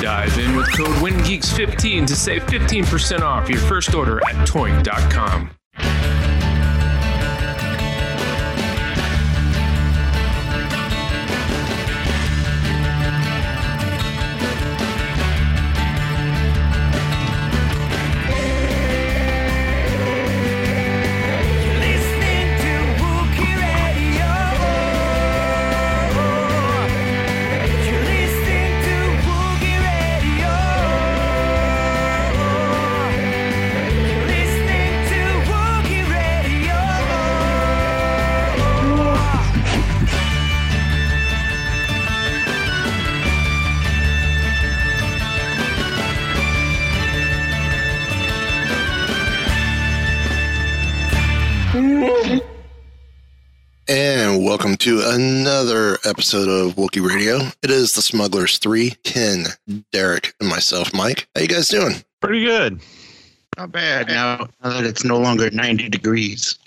Dive in with code WINGEEKS15 to save 15% off your first order at toynk.com. to another episode of Wookiee Radio. It is the Smugglers 3, Ken, Derek, and myself, Mike. How you guys doing? Pretty good. Not bad now, now that it's no longer 90 degrees.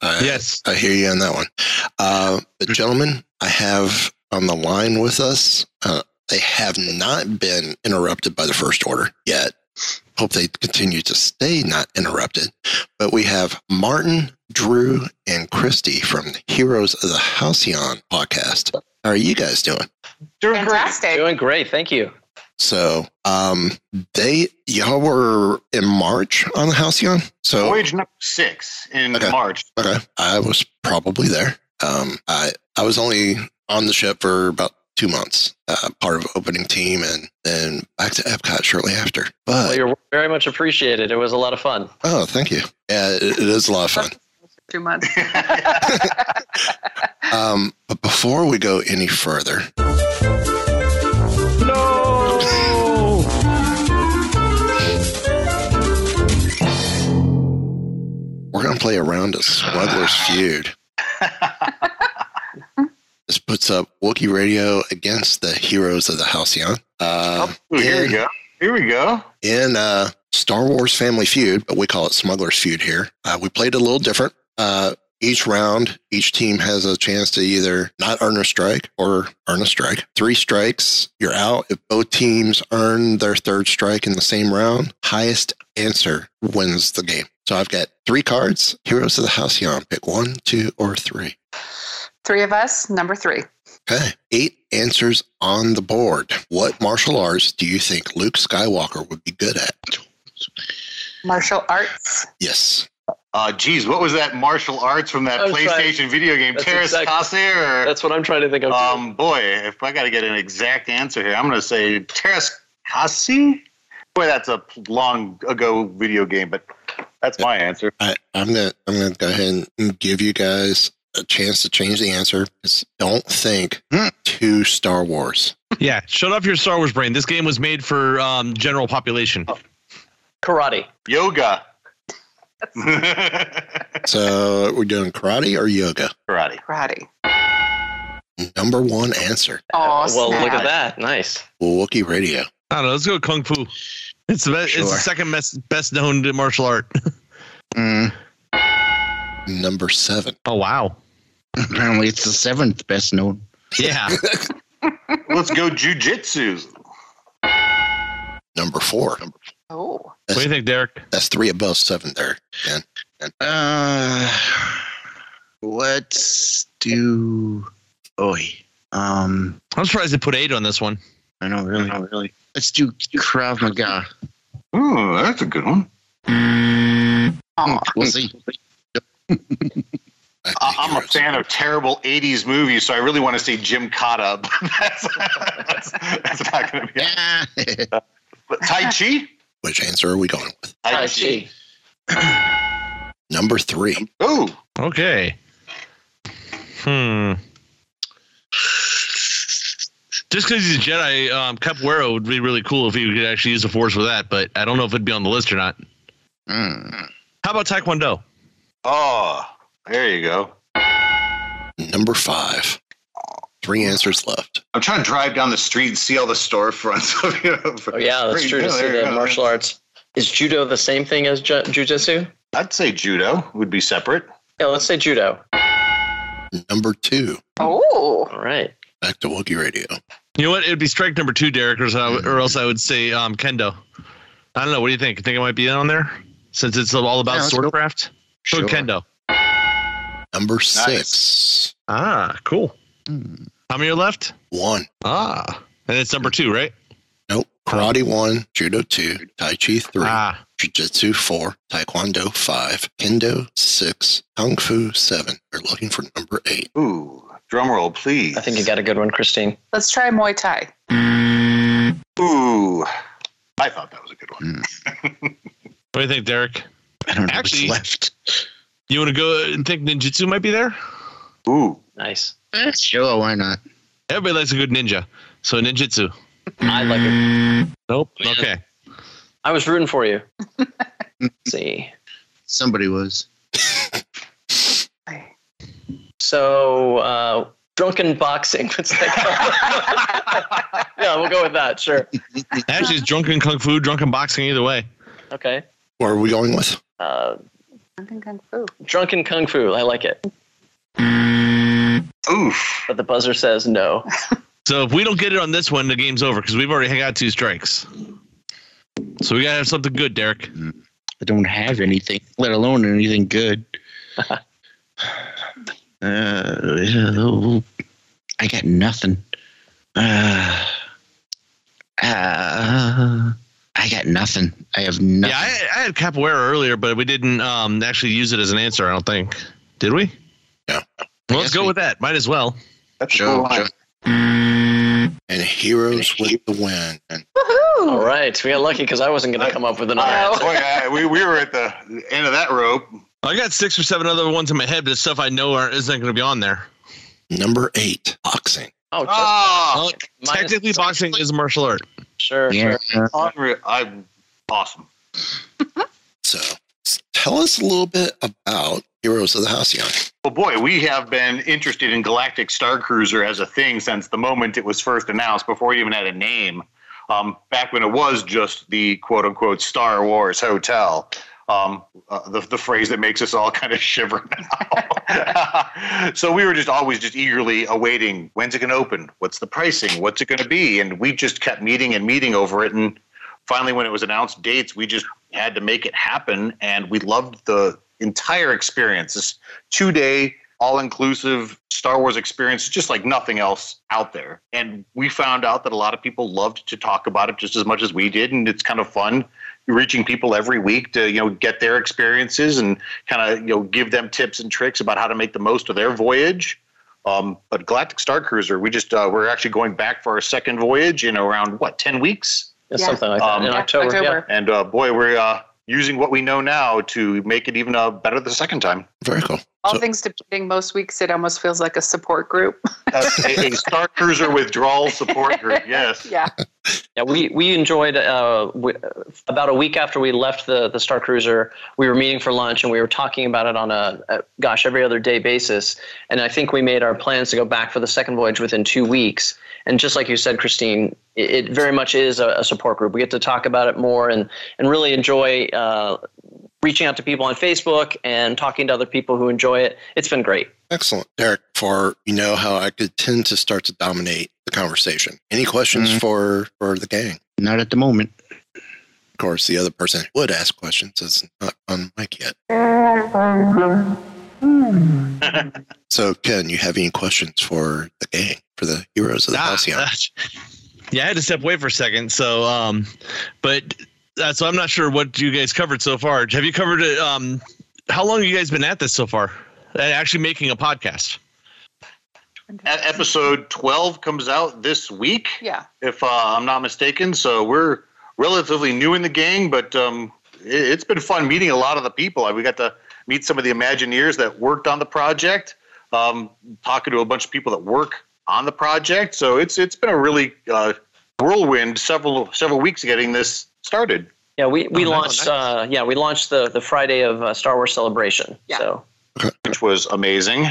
I, Yes. I hear you on that one. Uh, but gentlemen, I have on the line with us, uh, they have not been interrupted by the First Order yet. Hope they continue to stay not interrupted. But we have Martin, Drew, and Christy from the Heroes of the Halcyon podcast. How are you guys doing? Fantastic. Doing great, thank you. So, um, they y'all were in March on the Halcyon. So, Voyage number six in Okay. March. okay, I was probably there. Um, I I was only on the ship for about two months, uh, part of opening team, and then back to Epcot shortly after. Well, But you're very much appreciated. It was a lot of fun. oh, thank you. Yeah, it, it is a lot of fun. Two months. Um, but before we go any further, No. we're gonna play around a round of Smuggler's Feud. This puts up Wookiee Radio against the Heroes of the Halcyon. Uh, Ooh, here we go. Here we go. in uh, Star Wars Family Feud, but we call it Smuggler's Feud here. Uh, we played a little different. Uh, each round, each team has a chance to either not earn a strike or earn a strike. Three strikes, you're out. If both teams earn their third strike in the same round, highest answer wins the game. So I've got three cards. Heroes of the Halcyon. Pick one, two, or three. Three of us, number three. Okay. Eight answers on the board. What martial arts do you think Luke Skywalker would be good at? Martial arts. Yes. Uh, geez, what was that martial arts from that I was PlayStation trying- video game? That's Terrace exact- Kase or That's what I'm trying to think of. um, boy, if I got to get an exact answer here, I'm going to say Teras Kasi. Boy, that's a long ago video game, but that's my answer. I, I'm gonna I'm gonna go ahead and give you guys a chance to change the answer. Just don't think too Star Wars. Yeah, shut off your Star Wars brain. This game was made for um, general population. Karate. Yoga. So we're doing karate or yoga. Karate. Karate. Number one answer. Oh, well, look at that. Nice. Wookiee Radio. I don't know. Let's go kung fu. It's the best, it's the second best best known martial art. Mm, Number seven. oh wow. apparently, it's the seventh best known. Yeah. Let's go jujitsu. Number four. Oh. what do you think, Derek? That's three above seven there. Dan. Uh, let's do Oi. Um, I'm surprised they put eight on this one. I know, really, really. Let's do Krav Maga. Ooh, that's a good one. We'll see. I- I'm a fan of terrible 80s movies, so I really want to say Gymkata, but that's, that's, that's not going to be it. But Tai Chi? Which answer are we going with? I see. Number three. Ooh. Okay. Hmm. Just because he's a Jedi, um, Capoeira would be really cool if he could actually use the Force for that, but I don't know if it'd be on the list or not. Mm. How about Taekwondo? Oh, there you go. Number five. Three answers left. I'm trying to drive down the street and see all the storefronts. of, you know, Oh yeah, that's true. To see the go. martial arts. Is judo the same thing as ju- jujitsu? I'd say judo would be separate. Yeah, let's say judo. Number two. Oh. All right. Back to Wookiee Radio. You know what? It'd be strike number two, Derek, or, so, or else I would say um, Kendo. I don't know. What do you think? You think it might be on there since it's all about Yeah, swordcraft? So Sure. Kendo. Number six. Ah, cool. Hmm. How many are left? One. Ah, and it's number two, right? Nope. Karate one, Judo two, Tai Chi three, Ah, Jiu-Jitsu four, Taekwondo five, Kendo six, Kung Fu seven. We're looking for number eight. Ooh, drum roll, please. I think you got a good one, Christine. Let's try Muay Thai. Ooh, I thought that was a good one. what do you think, Derek? I don't know Actually- what's left. You want to go and think ninjutsu might be there? Ooh, Nice. Eh, sure, why not? Everybody likes a good ninja, so ninjutsu. I like it. Nope. Okay. I was rooting for you. Let's see. Somebody was. So, uh, drunken boxing. What's that called? yeah, we'll go with that. Sure. Actually, it's drunken kung fu, drunken boxing, either way. Okay. What are we going with? Uh, Drunken Kung Fu. drunken kung fu. I like it. Oof. But the buzzer says no. So if we don't get it on this one, the game's over because we've already got two strikes. So we gotta have something good, Derek. I don't have anything, let alone anything good. uh, I got nothing. Uh, uh, I got nothing. I have nothing. Yeah, I, I had capoeira earlier, but we didn't um, actually use it as an answer. I don't think. Did we? No. Well, let's go we- with that. Might as well. That's a Sure, cool line. And Heroes with the win. And Woohoo! All right. We got lucky because I wasn't going to come up with another Oh. answer. Boy, I, we, we were at the end of that rope. I got six or seven other ones in my head, but it's stuff I know aren't, isn't going to be on there. number eight, boxing. Oh, just, Ah, Well, minus- technically, boxing is a martial art. Sure, Yeah. sure. unreal. I'm awesome. So s- tell us a little bit about Heroes of the Halcyon. Well, boy, we have been interested in Galactic Star Cruiser as a thing since the moment it was first announced, before it even had a name. Um, back when it was just the quote unquote Star Wars Hotel. Um, uh, the, the phrase that makes us all kind of shiver now. so we were just always just eagerly awaiting when's it going to open? What's the pricing? What's it going to be? And we just kept meeting and meeting over it. And finally, when it was announced dates, we just had to make it happen. And we loved the entire experience. This two day, all inclusive Star Wars experience, just like nothing else out there. And we found out that a lot of people loved to talk about it just as much as we did. And it's kind of fun reaching people every week to, you know, get their experiences and kind of, you know, give them tips and tricks about how to make the most of their voyage. Um, but Galactic Star Cruiser, we just, uh, we're actually going back for our second voyage in around, what, 10 weeks? Yeah, Yeah. Something like that. Um, in Yeah, October. October. And uh, boy, we're uh, using what we know now to make it even uh, better the second time. Very cool. All So- things depending, most weeks it almost feels like a support group. a, a Star Cruiser withdrawal support group. Yes. yeah. Yeah, we we enjoyed uh, we, about a week after we left the the Star Cruiser. We were meeting for lunch and we were talking about it on a, a gosh every other day basis. And I think we made our plans to go back for the second voyage within two weeks. And just like you said, Christine, it, it very much is a, a support group. We get to talk about it more and and really enjoy. Uh, reaching out to people on Facebook and talking to other people who enjoy it. It's been great. Excellent. Derek, for you know how I could tend to start to dominate the conversation. Any questions Mhm. for for the gang? Not at the moment. Of course, the other person would ask questions is not on mic yet. So, Ken, you have any questions for the gang, for the heroes of the Ah, Halcyon? yeah, I had to step away for a second. So, um, but uh, so I'm not sure what you guys covered so far. Have you covered it? Um, how long have you guys been at this so far? Uh, Actually, making a podcast. Episode 12 comes out this week, Yeah. if uh, I'm not mistaken. So we're relatively new in the gang, but um, it, it's been fun meeting a lot of the people. Uh, We got to meet some of the Imagineers that worked on the project, um, talking to a bunch of people that work on the project. So it's it's been a really uh, whirlwind several several weeks getting this started. Yeah, we, we Oh, nice. launched. Uh, yeah, we launched the the Friday of uh, Star Wars Celebration. So which was amazing.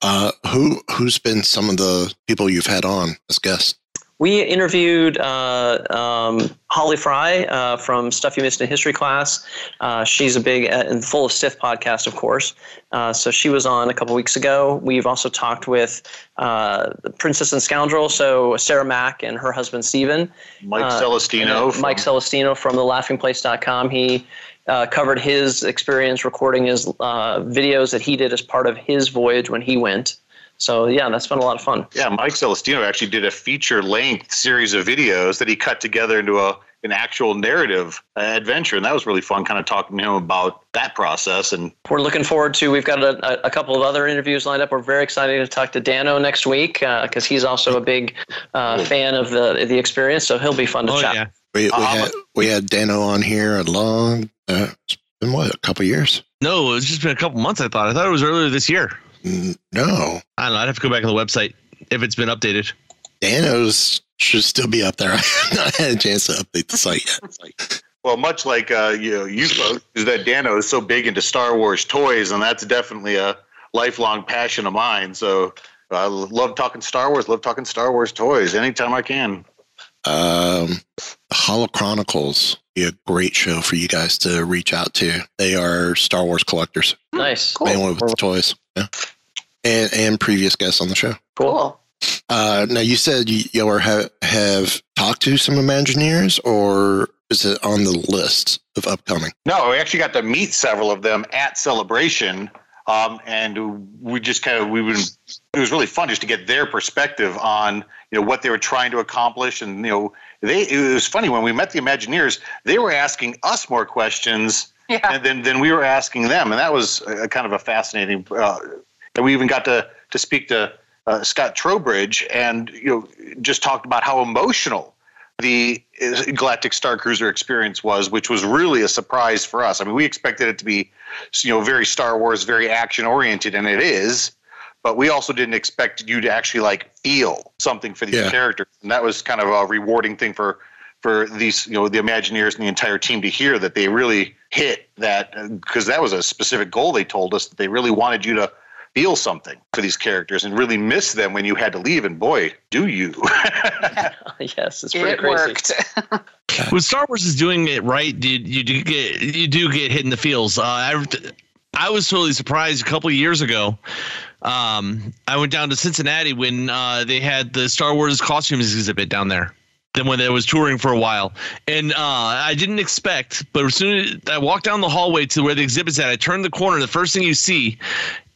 Uh, who who's been some of the people you've had on as guests? We interviewed uh, um, Holly Fry uh, from Stuff You Missed in History class. Uh, she's a big uh, and full of Sith podcast, of course. Uh, so she was on a couple weeks ago. We've also talked with uh, Princess and Scoundrel, so Sarah Mack and her husband Stephen. Mike Celestino. from- Mike Celestino from thelaughingplace.com. He uh, covered his experience recording his uh, videos that he did as part of his voyage when he went. So yeah, that's been a lot of fun. Yeah, Mike Celestino actually did a feature length series of videos that he cut together into a an actual narrative uh, adventure, and that was really fun. Kind of talking to him about that process, and We're looking forward to. We've got a, a couple of other interviews lined up. We're very excited to talk to Dano next week because he's also a big uh, fan of the the experience. So he'll be fun to Oh, chat. yeah. We, we Uh, had we had Dano on here a long. Uh, it's been what a couple years? No, it's just been a couple months. I thought. I thought it was earlier this year. No, I don't know. I'd have to go back on the website if it's been updated. Dano's should still be up there. I have not had a chance to update the site yet. well, much like uh, you know, you folks, is that Dano is so big into Star Wars toys, and that's definitely a lifelong passion of mine. So I love talking Star Wars. Love talking Star Wars toys anytime I can. Um, Hollow Chronicles be a great show for you guys to reach out to. They are Star Wars collectors, Nice. mainly with the toys. Yeah, and and previous guests on the show. Cool. Uh, now you said you, you were ha- have talked to some Imagineers, or is it on the list of upcoming? No, we actually got to meet several of them at Celebration, um, and we just kind of we would. It was really fun just to get their perspective on you know what they were trying to accomplish, and you know they. It was funny when we met the Imagineers; they were asking us more questions Yeah. And then, than we were asking them, and that was a, kind of a fascinating. Uh, and we even got to to speak to uh, Scott Trowbridge, and you know just talked about how emotional the uh, Galactic Star Cruiser experience was, which was really a surprise for us. I mean, we expected it to be, you know, very Star Wars, very action oriented, and it is. But we also didn't expect you to actually like feel something for these Yeah. characters, and that was kind of a rewarding thing for for these, you know, the Imagineers and the entire team to hear that they really hit that because that was a specific goal. They told us that they really wanted you to feel something for these characters and really miss them when you had to leave. And boy, do you! yes, it's pretty It crazy. worked. when Star Wars is doing it right, you, you do get you do get hit in the feels. Uh, I, I was totally surprised a couple of years ago. Um, I went down to Cincinnati when uh, they had the Star Wars costumes exhibit down there. Then when they was touring for a while, and uh, I didn't expect, but as soon as I walked down the hallway to where the exhibit's at, I turned the corner. The first thing you see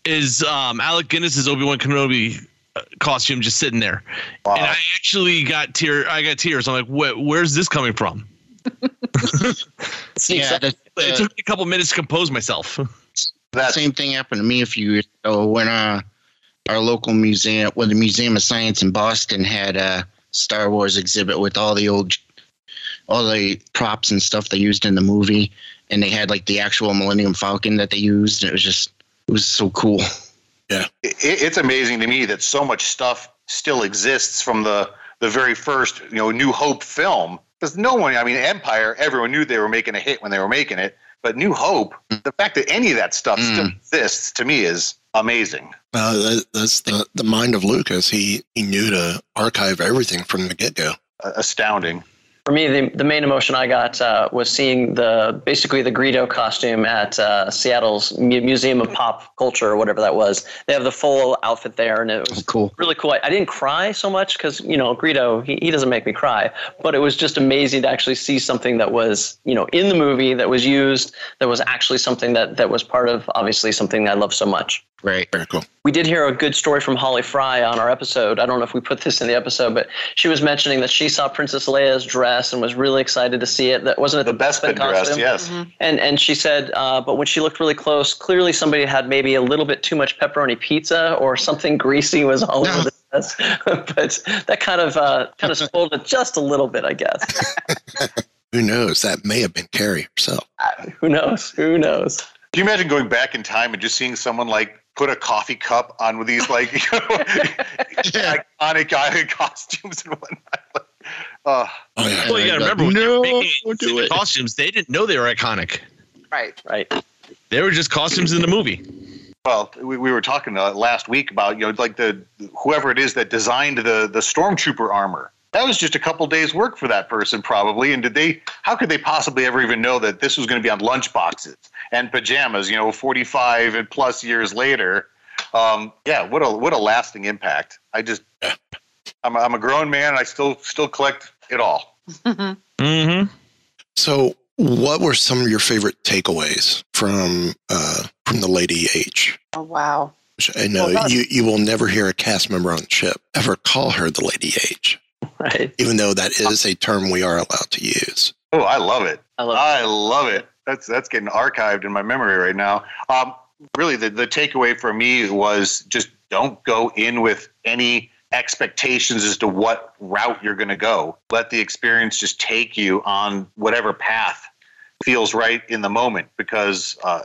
is um, Alec Guinness's Obi Wan Kenobi uh, costume just sitting there, and I actually got tear. I got tears. I'm like, where's this coming from? Yeah, the, It took me a couple minutes to compose myself. the same thing happened to me a few years ago when uh, our local museum, well, the Museum of Science in Boston had a Star Wars exhibit with all the old, all the props and stuff they used in the movie, and they had like the actual Millennium Falcon that they used. And it was just, it was so cool. it, it's amazing to me that so much stuff still exists from the the very first you know New Hope film because no one I mean Empire everyone knew they were making a hit when they were making it but New Hope mm. the fact that any of that stuff mm. still exists to me is amazing that, that's the, the mind of Lucas. He he knew to archive everything from the get go. astounding For me, the, the main emotion I got uh, was seeing the basically the Greedo costume at uh, Seattle's Mu- Museum of Pop Culture or whatever that was. They have the full outfit there, and it was cool. really cool. I, I didn't cry so much because you know Greedo he, he doesn't make me cry, but it was just amazing to actually see something that was you know in the movie that was used that was actually something that that was part of obviously something I love so much. Right. Very cool. We did hear a good story from Holly Fry on our episode. I don't know if we put this in the episode, but she was mentioning that she saw Princess Leia's dress and was really excited to see it. That wasn't it the, The Bespin dress, costume? yes. And and she said, uh, but when she looked really close, clearly somebody had maybe a little bit too much pepperoni pizza or something greasy was all over the dress. but that kind of uh, kind of spoiled it just a little bit, I guess. Who knows? That may have been Carrie herself. Who knows? Who knows? Can you imagine going back in time and just seeing someone like put a coffee cup on with these like you know, iconic iconic costumes and whatnot? Uh, Oh, yeah. Well, you got to remember when they No, were making don't it. costumes, they didn't know they were iconic. Right. Right. They were just costumes in the movie. well, we, we were talking uh, last week about you know like the whoever it is that designed the the stormtrooper armor. That was just a couple days work for that person probably. And did they? How could they possibly ever even know that this was going to be on lunch boxes and pajamas? You know, forty five and plus years later. Um, yeah, what a what a lasting impact. I just, I'm a, I'm a grown man. And I still still collect it all. Mm-hmm. Mm-hmm. So, what were some of your favorite takeaways from uh, from the Lady H? Oh wow. I know Well, you you will never hear a cast member on the ship ever call her the Lady H, Right. even though that is a term we are allowed to use. Oh, I love it. I love I love it. That's that's getting archived in my memory right now. Um, really, the the takeaway for me was just don't go in with any expectations as to what route you're going to go. Let the experience just take you on whatever path feels right in the moment. Because uh,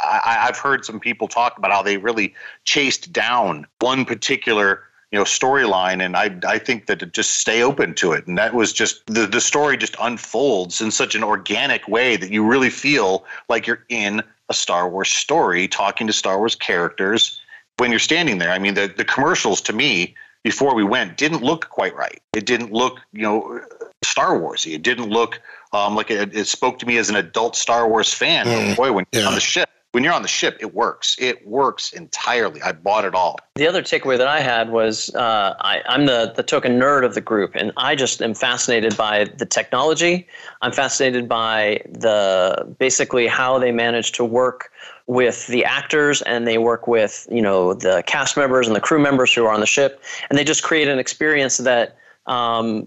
I, I've heard some people talk about how they really chased down one particular you know storyline and I I think that to just stay open to it. And that was just the the story just unfolds in such an organic way that you really feel like you're in a Star Wars story talking to Star Wars characters when you're standing there. I mean the the commercials to me before we went didn't look quite right. It didn't look you know Star Warsy. It didn't look um, like it, it spoke to me as an adult Star Wars fan. Mm, boy when you're yeah. on the ship when you're on the ship it works it works entirely I bought it all The other takeaway that I had was uh, I, I'm the, the token nerd of the group, and I just am fascinated by the technology. I'm fascinated by the basically how they manage to work with the actors and they work with you know the cast members and the crew members who are on the ship, and they just create an experience that. Um,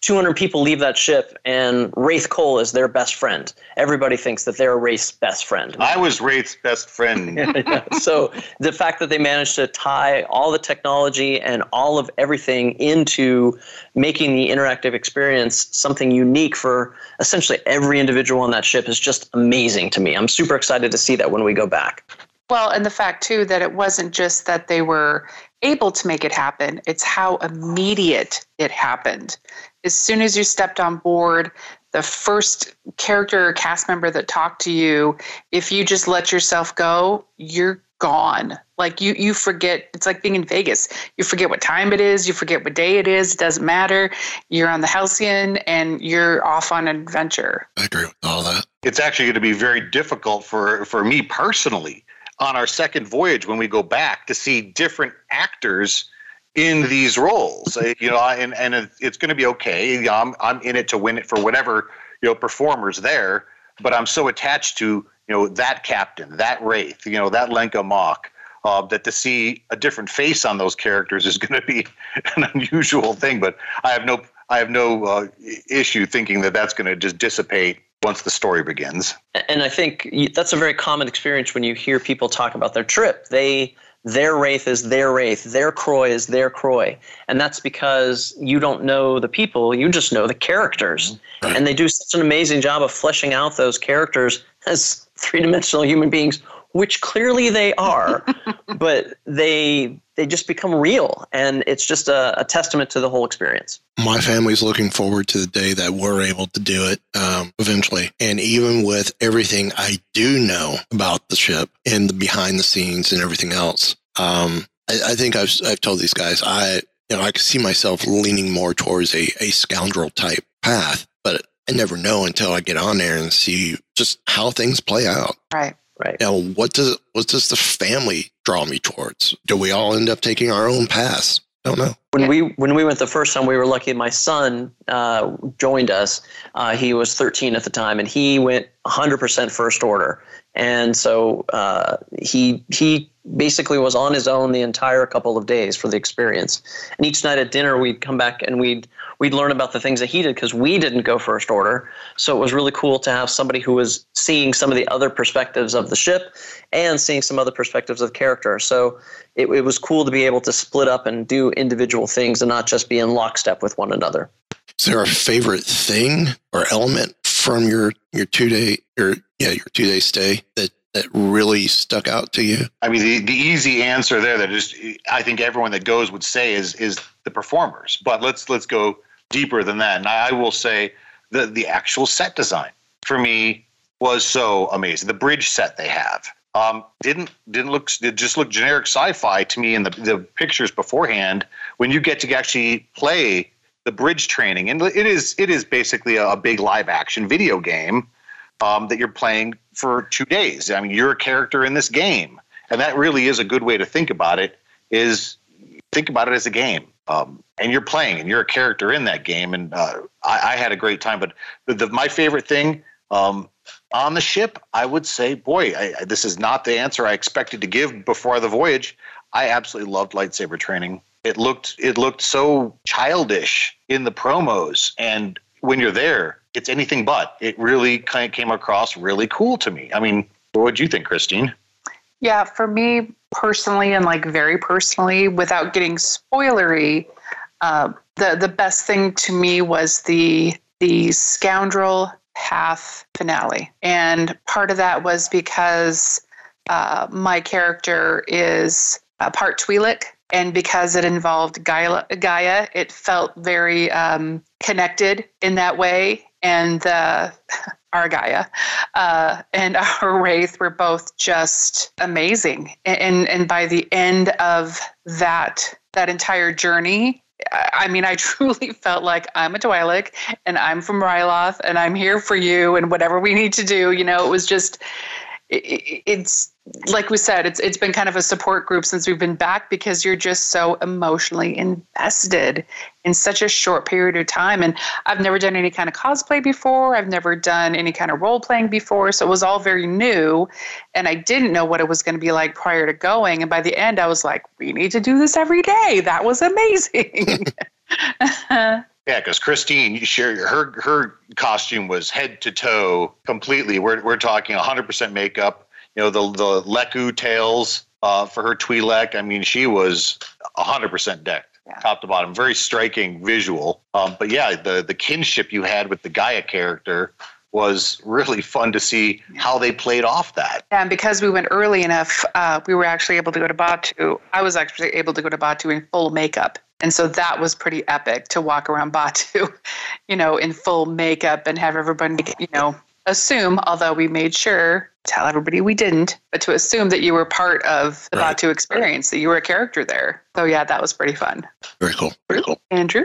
200 people leave that ship, and Raithe Kole is their best friend. Everybody thinks that they're Raithe's best friend. I was Raithe's best friend Yeah. So the fact that they managed to tie all the technology and all of everything into making the interactive experience something unique for essentially every individual on that ship is just amazing to me. I'm super excited to see that when we go back. Well, and the fact too that it wasn't just that they were able to make it happen, it's how immediate it happened. As soon as you stepped on board, the first character or cast member that talked to you, if you just let yourself go, you're gone. Like you you forget it's like being in Vegas. You forget what time it is, you forget what day it is, it doesn't matter. You're on the Halcyon and you're off on an adventure. I agree with all that. it's actually going to be very difficult for for me personally on our second voyage when we go back to see different actors in these roles. Uh, you know and and it's going to be okay. I'm, I'm in it to win it for whatever you know performers there but i'm so attached to you know that captain that raithe you know that Lenka Mok uh, that to see a different face on those characters is going to be an unusual thing but i have no i have no uh, issue thinking that that's going to just dissipate once the story begins. And I think that's a very common experience when you hear people talk about their trip. They their raithe is their raithe, their Croy is their Croy, and that's because you don't know the people, you just know the characters, and they do such an amazing job of fleshing out those characters as three dimensional human beings, which clearly they are, but they they just become real, and it's just a, a testament to the whole experience. My family's looking forward to the day that we're able to do it um, eventually. And even with everything I do know about the ship and the behind the scenes and everything else, um, I, I think I've, I've told these guys, I, you know, I can see myself leaning more towards a, a scoundrel type path, but I never know until I get on there and see just how things play out. Right. Right. Now, what does what does the family draw me towards? Do we all end up taking our own paths? I don't know. When we when we went the first time, we were lucky. My son uh, joined us. Uh, he was 13 at the time, and he went 100% first order. and so uh, he he basically was on his own the entire couple of days for the experience. And each night at dinner, we'd come back and we'd we'd learn about the things that he did because we didn't go first order. So it was really cool to have somebody who was seeing some of the other perspectives of the ship and seeing some other perspectives of the character. So it, it was cool to be able to split up and do individual things and not just be in lockstep with one another. Is there a favorite thing or element from your your two day your yeah your two day stay that that really stuck out to you? I mean, the, the easy answer there that is, I think everyone that goes would say is is the performers. But let's let's go deeper than that. And I will say the the actual set design for me was so amazing. The bridge set they have um, didn't didn't look it just looked generic sci-fi to me in the the pictures beforehand. When you get to actually play the bridge training, and it is it is basically a, a big live action video game um, that you're playing for two days. I mean, you're a character in this game, and that really is a good way to think about it. Is think about it as a game, um, and you're playing, and you're a character in that game. And uh, I, I had a great time. But the, the, my favorite thing um, on the ship, I would say, boy, I, this is not the answer I expected to give before the voyage. I absolutely loved lightsaber training. It looked it looked so childish in the promos, and when you're there, it's anything but. It really kind of came across really cool to me. I mean, what would you think, Christine? Yeah, for me personally, and like very personally, without getting spoilery, uh, the the best thing to me was the the scoundrel path finale, and part of that was because uh, my character is uh, part Twi'lek, and because it involved Gaya, Gaya it felt very um, connected in that way. And uh, our Gaya uh, and our Raithe were both just amazing. And and by the end of that that entire journey, I mean, I truly felt like I'm a Twi'lek and I'm from Ryloth and I'm here for you and whatever we need to do. You know, it was just it's like we said, it's it's been kind of a support group since we've been back because you're just so emotionally invested in such a short period of time. And I've never done any kind of cosplay before. I've never done any kind of role playing before, so it was all very new, and I didn't know what it was going to be like prior to going. And by the end, I was like, we need to do this every day. That was amazing. Yeah, because Christine, you share her her costume was head to toe completely. We're we're talking 100% makeup. You know the the Lekku tails uh, for her Twi'lek. I mean, she was 100% decked, top to bottom. Very striking visual. Um, but yeah, the the kinship you had with the Gaya character was really fun to see how they played off that. And because we went early enough, uh, we were actually able to go to Batuu. I was actually able to go to Batuu in full makeup. And so that was pretty epic to walk around Batuu, you know, in full makeup and have everybody, you know, assume, although we made sure, tell everybody we didn't, but to assume that you were part of the Batuu experience, that you were a character there. So yeah, that was pretty fun. Very cool. Very cool. Andrew?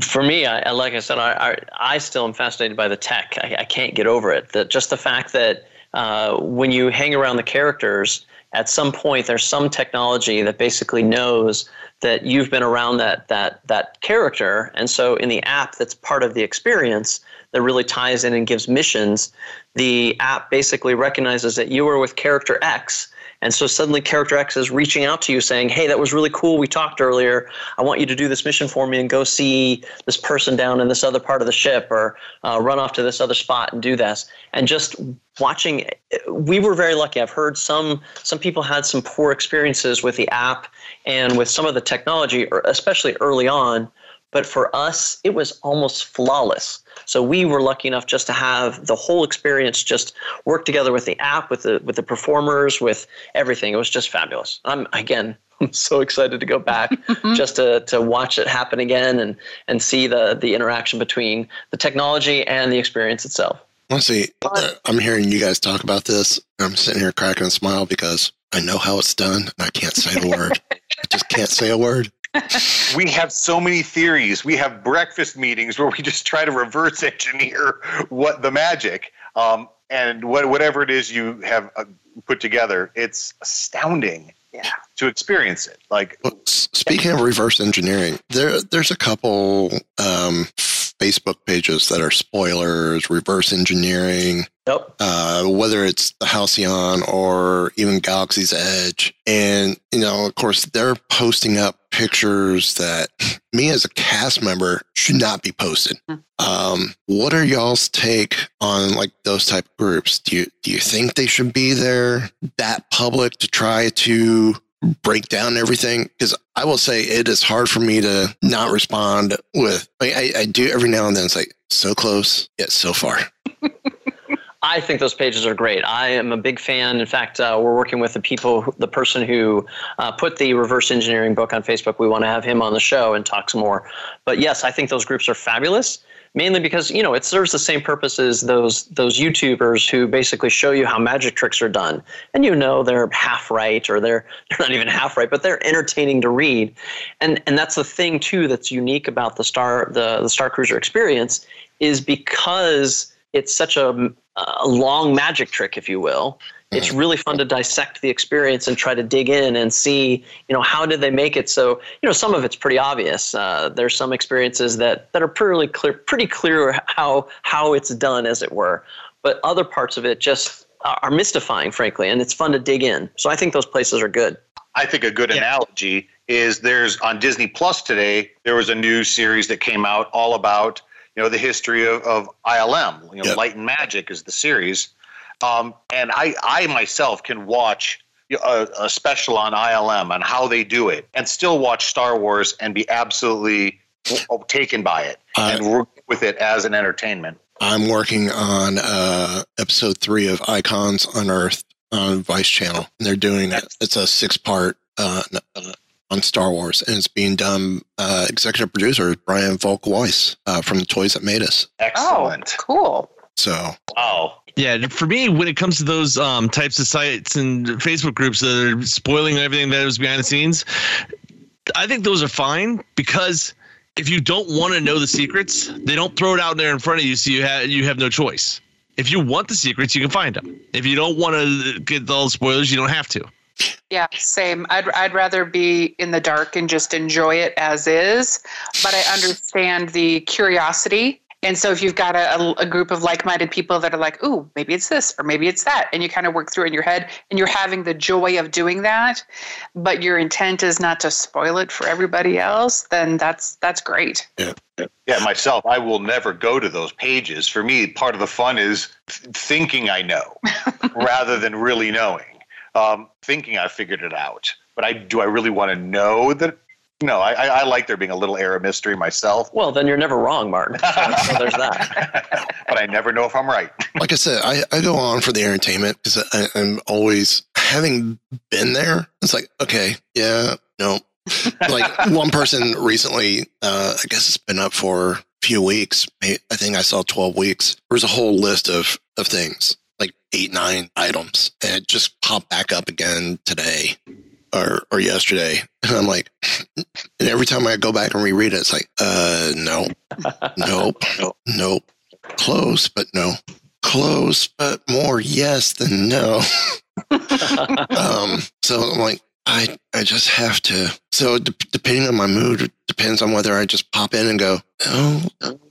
For me, I, I- like I said, I, I, I still am fascinated by the tech. I, I can't get over it. That just the fact that uh, when you hang around the characters, at some point there's some technology that basically knows that you've been around that that that character, and so in the app that's part of the experience that really ties in and gives missions, the app basically recognizes that you were with character X. And so suddenly character X is reaching out to you saying, Hey, that was really cool. We talked earlier. I want you to do this mission for me and go see this person down in this other part of the ship or uh, run off to this other spot and do this. And just watching, we were very lucky. I've heard some, some people had some poor experiences with the app and with some of the technology, especially early on. But for us, it was almost flawless. So we were lucky enough just to have the whole experience just work together with the app, with the with the performers, with everything. It was just fabulous. I'm again, I'm so excited to go back just to to watch it happen again and and see the the interaction between the technology and the experience itself. Let's see. uh, I'm hearing you guys talk about this. I'm sitting here cracking a smile because I know how it's done and I can't say a word. I just can't say a word. we have so many theories. We have breakfast meetings where we just try to reverse engineer what the magic um, and what, whatever it is you have uh, put together. It's astounding to experience it. Like Speaking of reverse engineering, there there's a couple um, Facebook pages that are spoilers, reverse engineering, Yep. uh, whether it's the Halcyon or even Galaxy's Edge. And, you know, of course, they're posting up pictures that me as a cast member should not be posted. Um, what are y'all's take on like those type of groups? Do you do you think they should be there that public to try to break down everything? Because I will say it is hard for me to not respond with I, I, I do every now and then. It's like so close yet so far. I think those pages are great. I am a big fan. In fact, uh, we're working with the people, the person who uh, put the reverse engineering book on Facebook. We want to have him on the show and talk some more. But yes, I think those groups are fabulous. Mainly because you know it serves the same purpose as those those YouTubers who basically show you how magic tricks are done, and you know they're half right or they're they're not even half right, but they're entertaining to read, and and that's the thing too that's unique about the star the the Star Cruiser experience is because it's such a, a long magic trick, if you will. It's really fun to dissect the experience and try to dig in and see, you know, how did they make it so, you know, some of it's pretty obvious. Uh, there's some experiences that, that are pretty clear, pretty clear how, how it's done, as it were. But other parts of it just are mystifying, frankly, and it's fun to dig in. So I think those places are good. I think a good analogy is there's on Disney Plus today, there was a new series that came out all about, you know, the history of, of ILM. You know, Yep. Light and Magic is the series. Um, and I, I myself can watch a, a special on ILM and how they do it and still watch Star Wars and be absolutely taken by it I- and work with it as an entertainment. I'm working on uh, episode three of Icons Unearthed on Vice Channel. And they're doing it. It's a six part uh, uh, on Star Wars, and it's being done. Uh, executive producer is Brian Volk Weiss uh, from the Toys That Made Us. Excellent. Oh, cool. So Oh, Yeah, for me, when it comes to those um, types of sites and Facebook groups that are spoiling everything that was behind the scenes, I think those are fine because if you don't want to know the secrets, they don't throw it out there in front of you, so you have you have no choice. If you want the secrets, you can find them. If you don't want to get all the spoilers, you don't have to. Yeah, same. I'd I'd rather be in the dark and just enjoy it as is, but I understand the curiosity. And so if you've got a, a, a group of like-minded people that are like, "Ooh, maybe it's this or maybe it's that," and you kind of work through it in your head, and you're having the joy of doing that, but your intent is not to spoil it for everybody else, then that's that's great. Yeah, myself, I will never go to those pages. For me, part of the fun is th- thinking I know rather than really knowing. Um, thinking I figured it out, but I do I really want to know that? No, I, I, I like there being a little air of mystery myself, Well, then you're never wrong, Martin. So, so there's that. but I never know if I'm right. like I said, I, I go on for the entertainment because I'm always having been there. It's like, okay, yeah, no. like one person recently, uh, I guess it's been up for a few weeks. I think I saw 12 weeks. There was a whole list of, of things, like eight, nine items. And it just popped back up again today or, or yesterday. And I'm like, and every time I go back and reread it, it's like, uh, no, nope, nope. Nope, close, but no. Close, but more yes than no. um, so I'm like, I I just have to. So de- depending on my mood, it depends on whether I just pop in and go, oh,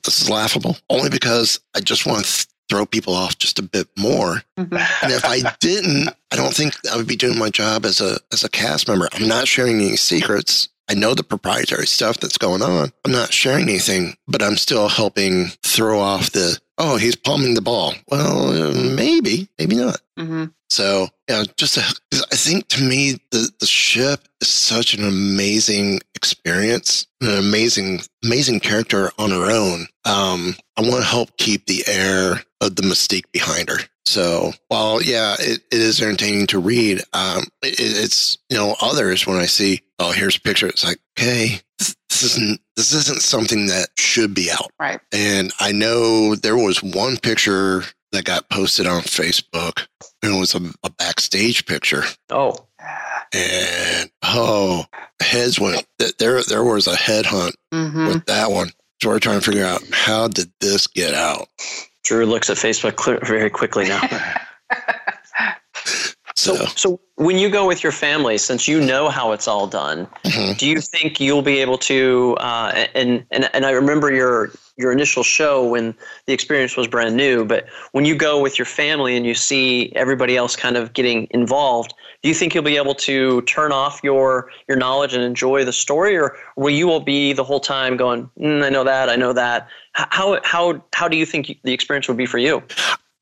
this is laughable, only because I just want to throw people off just a bit more. Mm-hmm. And if I didn't, I don't think I would be doing my job as a as a cast member. I'm not sharing any secrets. I know the proprietary stuff that's going on. I'm not sharing anything, but I'm still helping throw off the oh, he's palming the ball. Well, maybe, maybe not. hmm So yeah, just a, I think to me the the ship is such an amazing experience, an amazing amazing character on her own. Um, I want to help keep the air of the mystique behind her. So while yeah, it, it is entertaining to read, um, it, it's you know others when I see oh here's a picture, it's like okay this, this isn't this isn't something that should be out. Right. And I know there was one picture that got posted on Facebook. And it was a, a backstage picture. Oh, And oh, heads went. There, there was a headhunt hmm with that one. So we're trying to figure out how did this get out. Drew looks at Facebook very quickly now. So, So, so when you go with your family, since you know how it's all done, mhm. do you think you'll be able to? Uh, and and and I remember your your initial show when the experience was brand new. But when you go with your family and you see everybody else kind of getting involved, do you think you'll be able to turn off your your knowledge and enjoy the story, or will you will be the whole time going, mm, "I know that, I know that"? How how how do you think the experience would be for you?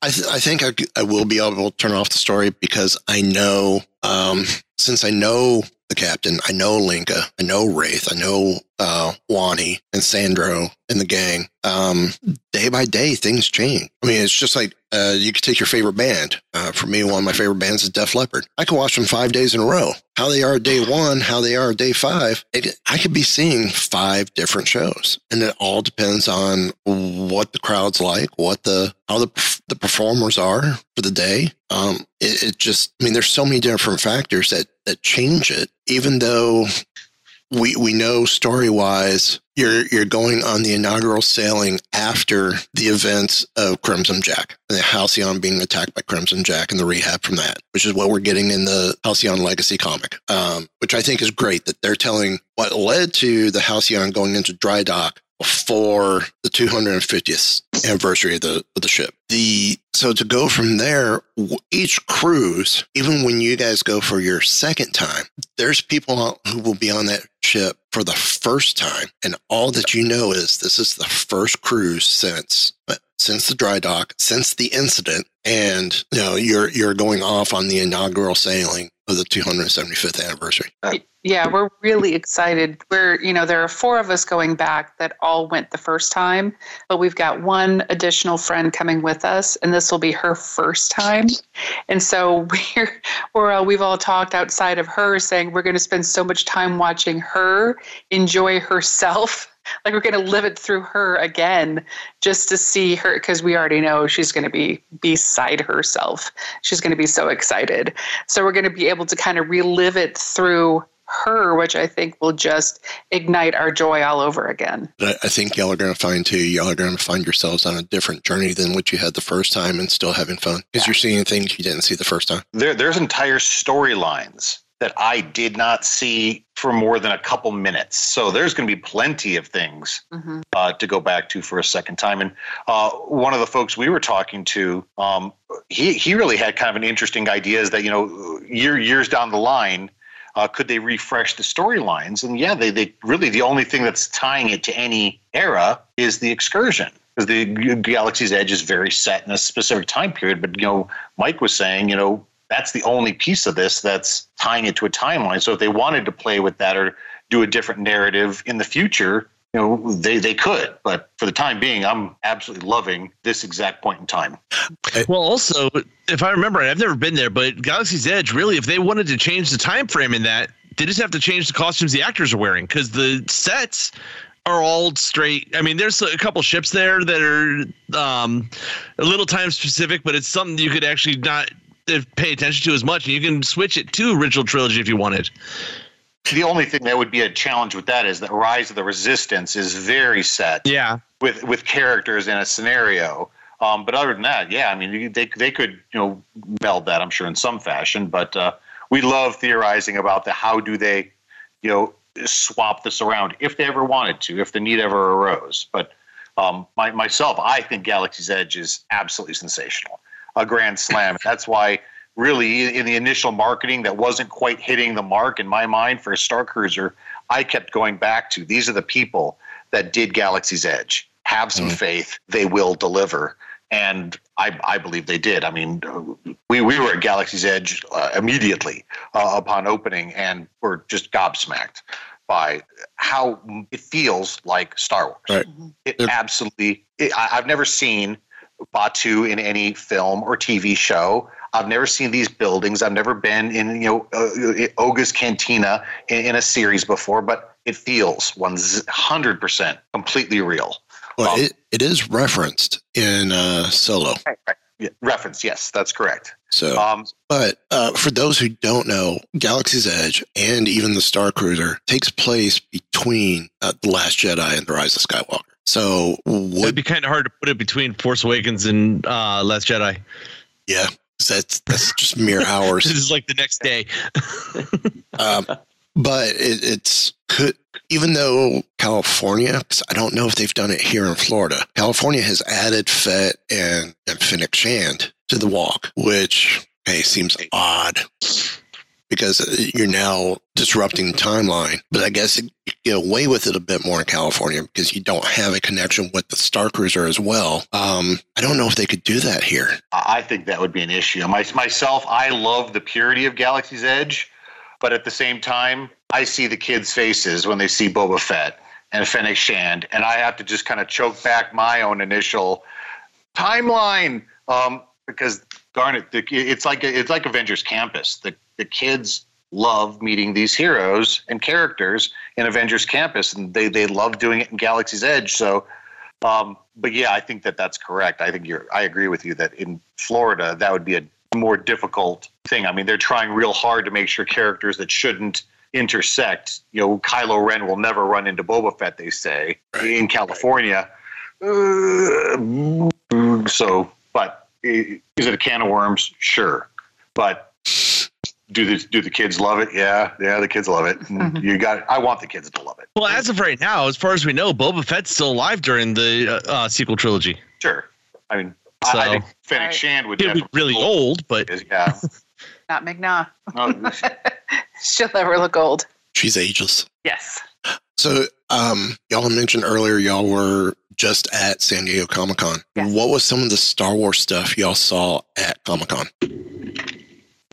I, th- I think I, I will be able to turn off the story because I know, um, since I know the captain, I know Lenka, I know Raithe, I know uh, Wani and Sandro and the gang. Um, day by day, things change. I mean, it's just like uh, you could take your favorite band. Uh, for me, one of my favorite bands is Def Leppard. I could watch them five days in a row. How they are day one, how they are day five. It, I could be seeing five different shows, and it all depends on what the crowd's like, what the how the the performers are for the day. Um, it, it just, I mean, there's so many different factors that that change it. Even though we we know story wise you're you're going on the inaugural sailing after the events of Crimson Jack and the Halcyon being attacked by Crimson Jack and the rehab from that, which is what we're getting in the Halcyon Legacy comic, um, which I think is great that they're telling what led to the Halcyon going into dry dock before the 250th anniversary of the of the ship. The so to go from there, each cruise, even when you guys go for your second time, there's people who will be on that ship for the first time, and all that you know is this is the first cruise since uh, since the dry dock, since the incident, and you know you're you're going off on the inaugural sailing of the 275th anniversary. Yeah, we're really excited. We're, you know, there are four of us going back that all went the first time, but we've got one additional friend coming with us, and this will be her first time. And so we're, we're uh, we've all talked outside of her, saying we're going to spend so much time watching her enjoy herself. Like we're going to live it through her again, just to see her, because we already know she's going to be beside herself. She's going to be so excited. So we're going to be able to kind of relive it through her, which I think will just ignite our joy all over again. I I think y'all are going to find too, y'all are going to find yourselves on a different journey than what you had the first time and still having fun because you're seeing things you didn't see the first time. There, there's entire storylines that I did not see for more than a couple minutes. So there's going to be plenty of things uh, to go back to for a second time. And uh, one of the folks we were talking to, um, he he really had kind of an interesting idea. Is that you know year years down the line. Uh, could they refresh the storylines? And yeah, they, they really the only thing that's tying it to any era is the excursion because the Galaxy's Edge is very set in a specific time period. But you know, Mike was saying, you know, that's the only piece of this that's tying it to a timeline. So if they wanted to play with that or do a different narrative in the future, you know, they they could. But for the time being, I'm absolutely loving this exact point in time. Well, also, if I remember, I've never been there, but Galaxy's Edge, really, if they wanted to change the time frame in that, they just have to change the costumes the actors are wearing because the sets are all straight. I mean, there's a couple ships there that are um, a little time specific, but it's something you could actually not pay attention to as much. And you can switch it to original trilogy if you wanted. The only thing that would be a challenge with that is that Rise of the Resistance is very set. Yeah. With with characters in a scenario. Um, but other than that, yeah, I mean, they they could you know meld that, I'm sure, in some fashion. But uh, we love theorizing about the how do they, you know, swap this around if they ever wanted to, if the need ever arose. But um, my, myself, I think Galaxy's Edge is absolutely sensational, a grand slam. That's why, really, in the initial marketing that wasn't quite hitting the mark in my mind for a Star Cruiser, I kept going back to these are the people that did Galaxy's Edge. Have some faith; they will deliver. And I, I believe they did. I mean, we, we were at Galaxy's Edge uh, immediately uh, upon opening, and were just gobsmacked by how it feels like Star Wars. Right. It absolutely. It, I, I've never seen Batuu in any film or TV show. I've never seen these buildings. I've never been in you know uh, Oga's Cantina in, in a series before, but it feels one hundred percent completely real. Well, it, it is referenced in uh, Solo. Right, right. Yeah, reference, yes, that's correct. So, Um, but uh, for those who don't know, Galaxy's Edge and even the Star Cruiser takes place between uh, the Last Jedi and the Rise of Skywalker. So, It'd be kind of hard to put it between Force Awakens and uh, Last Jedi. Yeah, that's that's just mere hours. This is like the next day. um, but it, it's could even though California, I don't know if they've done it here in Florida, California has added Fett and, Fennec Shand to the walk, which hey seems odd because you're now disrupting the timeline. But I guess you get away with it a bit more in California because you don't have a connection with the Star Cruiser as well. Um, I don't know if they could do that here. I I think that would be an issue. My, myself, I love the purity of Galaxy's Edge, but at the same time, I see the kids' faces when they see Boba Fett and Fennec Shand, and I have to just kind of choke back my own initial timeline um, because darn it, it's like it's like Avengers Campus. The the kids love meeting these heroes and characters in Avengers Campus, and they they love doing it in Galaxy's Edge. So, um, but yeah, I think that that's correct. I think you're. I agree with you that in Florida that would be a more difficult thing. I mean, they're trying real hard to make sure characters that shouldn't intersect. You know, Kylo Ren will never run into Boba Fett. They say in California. Uh, so, but is it a can of worms? Sure, but do the do the kids love it? Yeah, yeah, the kids love it. And You got. I want the kids to love it. Well, as of right now, as far as we know, Boba Fett's still alive during the uh, uh, sequel trilogy. Sure. I mean, So- I, I think Fennec Shand would be really old, but yeah. Not Ming-Na. No, She'll never look old. She's ageless. Yes. So, um, y'all mentioned earlier y'all were just at San Diego Comic Con. What was some of the Star Wars stuff y'all saw at Comic Con?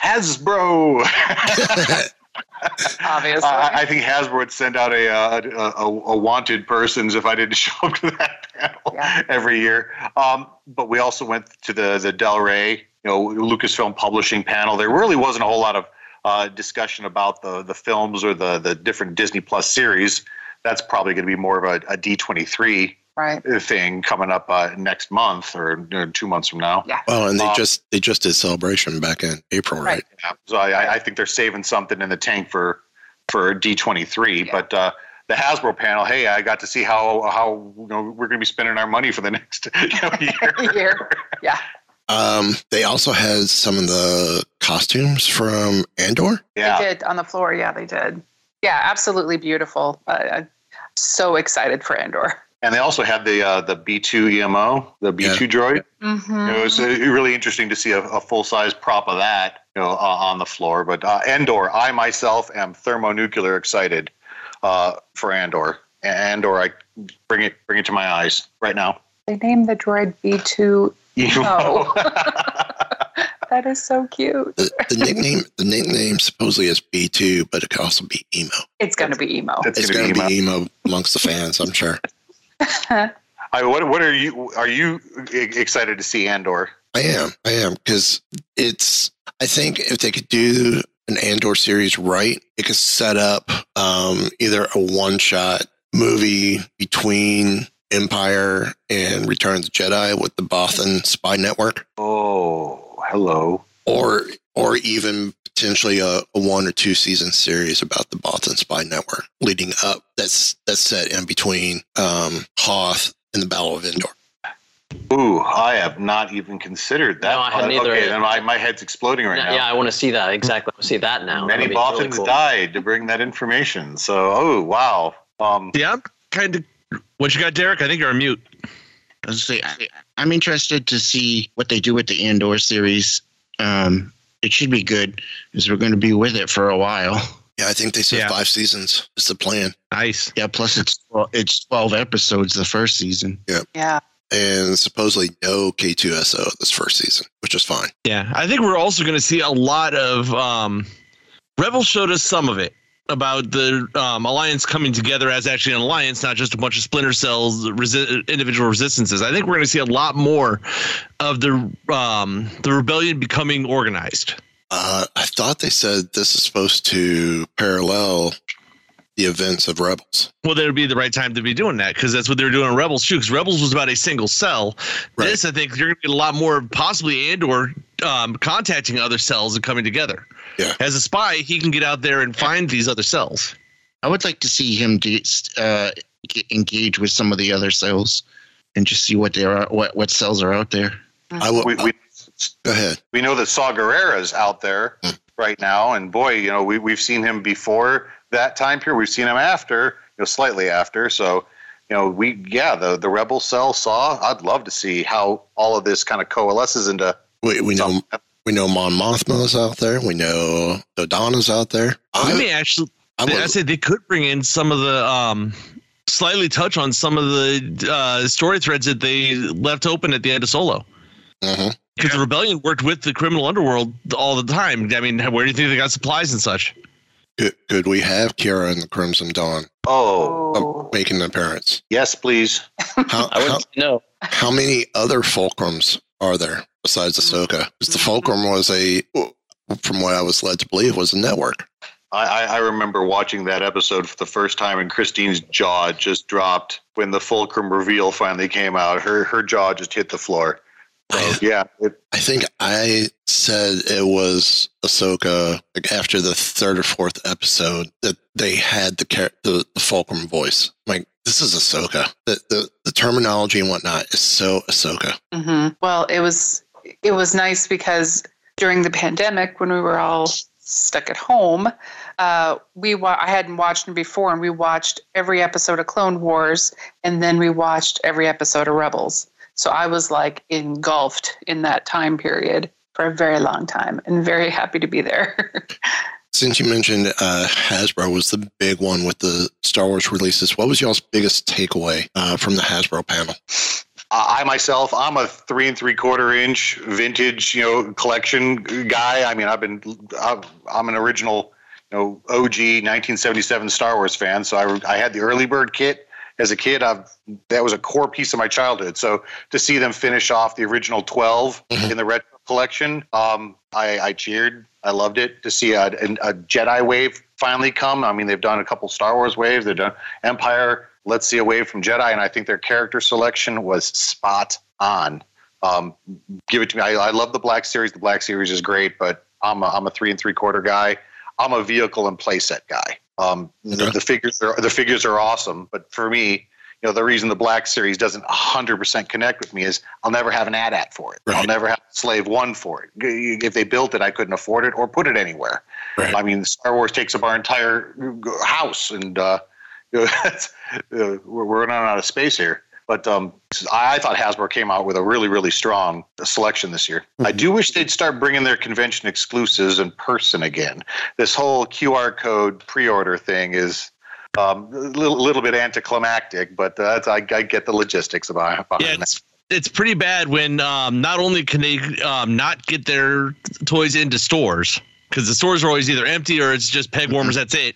Hasbro. Obviously. I, I think Hasbro would send out a, uh, a, a, a wanted persons if I didn't show up to that panel every year. Um, but we also went to the the Del Rey, you know, Lucasfilm Publishing panel. There really wasn't a whole lot of uh, discussion about the the films or the the different Disney Plus series. That's probably going to be more of a, a D twenty three right thing coming up uh, next month or uh, two months from now. Yeah. Well, and they Um, just they just did celebration back in April, right? Yeah. So I, I- I think they're saving something in the tank for for D twenty three. But uh, the Hasbro panel, hey, I got to see how how you know we're going to be spending our money for the next you know, year. Year. Yeah. Um, they also had some of the costumes from Andor. Yeah. They did on the floor. Yeah, they did. Yeah, absolutely beautiful. Uh, I'm so excited for Andor. And they also had the uh, the B two EMO, the B two droid. Mm-hmm. It was uh, really interesting to see a, a full size prop of that, you know, uh, on the floor. But uh, Andor, I myself am thermonuclear excited uh, for Andor. Andor, I bring it bring it to my eyes right now. They named the droid B2 Emo. Emo. that is so cute. The, the nickname the nickname supposedly is B two, but it could also be emo. It's going to be emo. it's going to be emo amongst the fans, I'm sure. I, what what are you are you excited to see Andor? I am. I am because it's. I think if they could do an Andor series right, it could set up um, either a one-shot movie between Empire and Return of the Jedi with the Bothan spy network, Oh, hello. or or even potentially a, a one or two season series about the Bothan spy network leading up. That's that's set in between um, Hoth and the Battle of Endor. Ooh, I have not even considered that. No, I hadn't either. Okay, then my, my head's exploding right yeah, now. yeah, I want to see that exactly. I want to see that now. Many That'd Bothans really cool. died to bring that information. So, oh wow. Um, yeah, I'm kind of. What you got, Derek? I think you're on mute. I was say, I, I'm interested to see what they do with the Andor series. Um, it should be good because we're going to be with it for a while. Yeah, I think they said Yeah. five seasons is the plan. Nice. Yeah. Plus, it's well, it's 12 episodes the first season. Yeah. Yeah. And supposedly no K2SO this first season, which is fine. Yeah, I think we're also going to see a lot of. Um, Rebel showed us some of it about the um, alliance coming together as actually an alliance, not just a bunch of splinter cells, resi- individual resistances. I think we're going to see a lot more of the um, the rebellion becoming organized. Uh, I thought they said this is supposed to parallel the events of Rebels. Well, that would be the right time to be doing that because that's what they were doing in Rebels too. Because Rebels was about a single cell. This, I think, you're going to get a lot more, possibly Andor um, contacting other cells and coming together. Yeah. As a spy, he can get out there and find these other cells. I would like to see him de- uh, get engage with some of the other cells and just see what they are, what what cells are out there. I will. we, we, Go ahead. we know that Saw Gerrera's out there right now, and boy, you know, we we've seen him before that time period. We've seen him after, you know, slightly after. So, you know, we yeah, the the rebel cell saw. I'd love to see how all of this kind of coalesces into. We, we know we know Mon Mothma's out there. We know Dodonna's out there. I I, may actually. I I, would- say they could bring in some of the um, slightly touch on some of the uh, story threads that they left open at the end of Solo. Mhm. Because the rebellion worked with the criminal underworld all the time. I mean, where do you think they got supplies and such? Could, could we have Qi'ra and the Crimson Dawn Oh, um, making an appearance? yes, please. How, I would no. how many other Fulcrums are there besides Ahsoka? Because the Fulcrum was a, from what I was led to believe, was a network. I, I I remember watching that episode for the first time, and Christine's jaw just dropped when the fulcrum reveal finally came out. Her her jaw just hit the floor. So yeah, it, I think I said it was Ahsoka like after the third or fourth episode that they had the char- the, the Fulcrum voice. Like this is Ahsoka. The, the the terminology and whatnot is so Ahsoka. hmm Well, it was it was nice because during the pandemic, when we were all stuck at home, uh, we wa- I hadn't watched them before, and we watched every episode of Clone Wars, and then we watched every episode of Rebels. So I was like engulfed in that time period for a very long time, and very happy to be there. Since you mentioned uh, Hasbro was the big one with the Star Wars releases, what was y'all's biggest takeaway uh, from the Hasbro panel? I myself, I'm a three and three quarter inch vintage, you know, collection guy. I mean, I've been, I'm I'm an original, you know, OG 1977 Star Wars fan. So I, I had the early bird kit as a kid. I've, that was a core piece of my childhood. So to see them finish off the original 12 in the retro collection, um, I, I cheered. I loved it to see a, a Jedi wave finally come. I mean, they've done a couple Star Wars waves. They've done Empire. Let's see a wave from Jedi, and I think their character selection was spot on. Um, give it to me. I, I love the Black Series. The Black Series is great, but I'm a, I'm a three and three quarter guy. I'm a vehicle and playset guy. Um, the, Okay. the figures are the figures are awesome, but for me, you know, the reason the Black Series doesn't 100% connect with me is I'll never have an AT-AT for it. I'll never have Slave One for it. If they built it, I couldn't afford it or put it anywhere. Right. I mean, Star Wars takes up our entire house, and uh, you know, that's, uh, we're, we're running out of space here. But um, I, thought Hasbro came out with a really, really strong selection this year. I do wish they'd start bringing their convention exclusives in person again. This whole QR code pre-order thing is um, a little, little bit anticlimactic, but uh, that's, I, I get the logistics behind, behind Yeah, it's it's pretty bad when um, not only can they um, not get their toys into stores because the stores are always either empty or it's just peg warmers. That's it.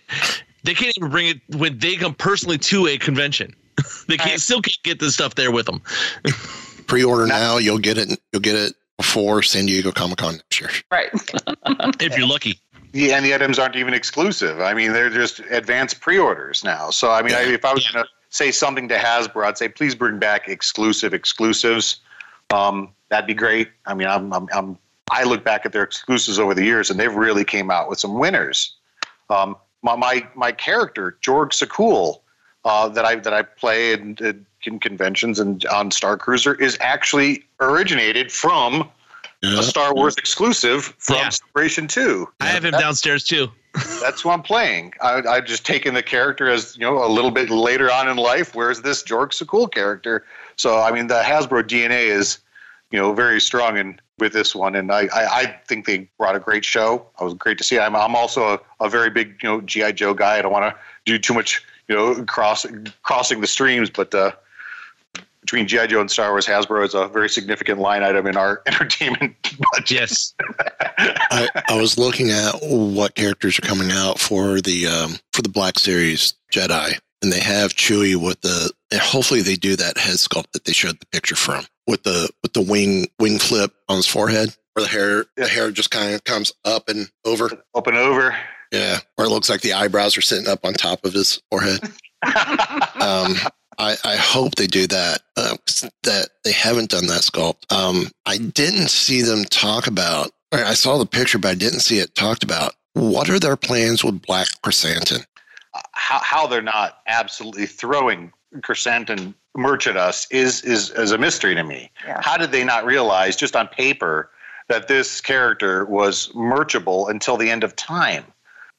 They can't even bring it when they come personally to a convention. they can't, Right. still can't get the stuff there with them. Pre-order now, you'll get it. You'll get it before San Diego Comic Con next year. right. if you're lucky. Yeah, and the items aren't even exclusive. I mean, they're just advanced pre-orders now. So, I mean, I, if I was going to say something to Hasbro, I'd say please bring back exclusive exclusives. Um, that'd be great. I mean, I'm, I'm, I'm, I look back at their exclusives over the years, and they've really came out with some winners. Um, my, my my character Jorg Sacul uh, that I that I play in, in conventions and on Star Cruiser is actually originated from Yeah. a Star Wars exclusive from Yeah. Celebration Two. I have him downstairs too. That's who I'm playing. I, I've just taken the character as you know a little bit later on in life. Where's this Jorg Sacul character? So I mean, the Hasbro DNA is you know very strong in with this one, and I, I, I think they brought a great show. I was great to see. I'm I'm also a, a very big you know GI Joe guy. I don't want to do too much you know cross crossing the streams, but. Uh, between GI Joe and Star Wars, Hasbro is a very significant line item in our entertainment budget. Yes. I, I was looking at what characters are coming out for the um, for the Black Series Jedi, and they have Chewie with the. And hopefully, they do that head sculpt that they showed the picture from with the with the wing wing flip on his forehead, where the hair the hair just kind of comes up and over. Up and over. Yeah, or it looks like the eyebrows are sitting up on top of his forehead. um, I, I hope they do that. Uh, 'cause that they haven't done that sculpt. Um, I didn't see them talk about. or I saw the picture, but I didn't see it talked about. What are their plans with Black Krrsantan? how, how they're not absolutely throwing Krrsantan merch at us is is is a mystery to me. Yeah. How did they not realize just on paper that this character was merchable until the end of time?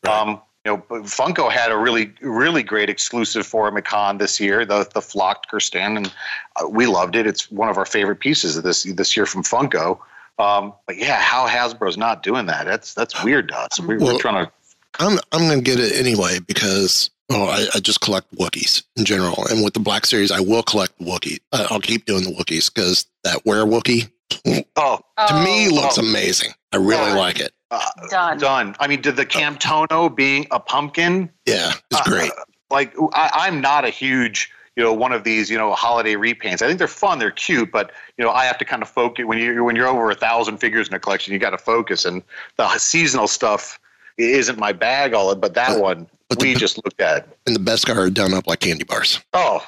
Um, you know, Funko had a really, really great exclusive for him this year, the the flocked Krrsantan, and uh, we loved it. It's one of our favorite pieces of this this year from Funko. Um, but yeah, how Hasbro's not doing that? That's that's weird to us. We, Well- we're trying to. I'm I'm gonna get it anyway because oh I, I just collect Wookiees in general, and with the Black Series I will collect Wookiee. Uh, I'll keep doing the Wookiees because that Were Wookiee Oh, to me looks Oh. amazing. I really Yeah. like it. Uh, Done. done. I mean, did the Camtono being a pumpkin? Yeah, it's Uh, great. like I, I'm not a huge, you know, one of these, you know, holiday repaints. I think they're fun, they're cute, but you know, I have to kind of focus when you when you're over a thousand figures in a collection, you got to focus, and the seasonal stuff isn't my bag. All of, but that one but the- we just looked at. And the best are done up like candy bars. Oh,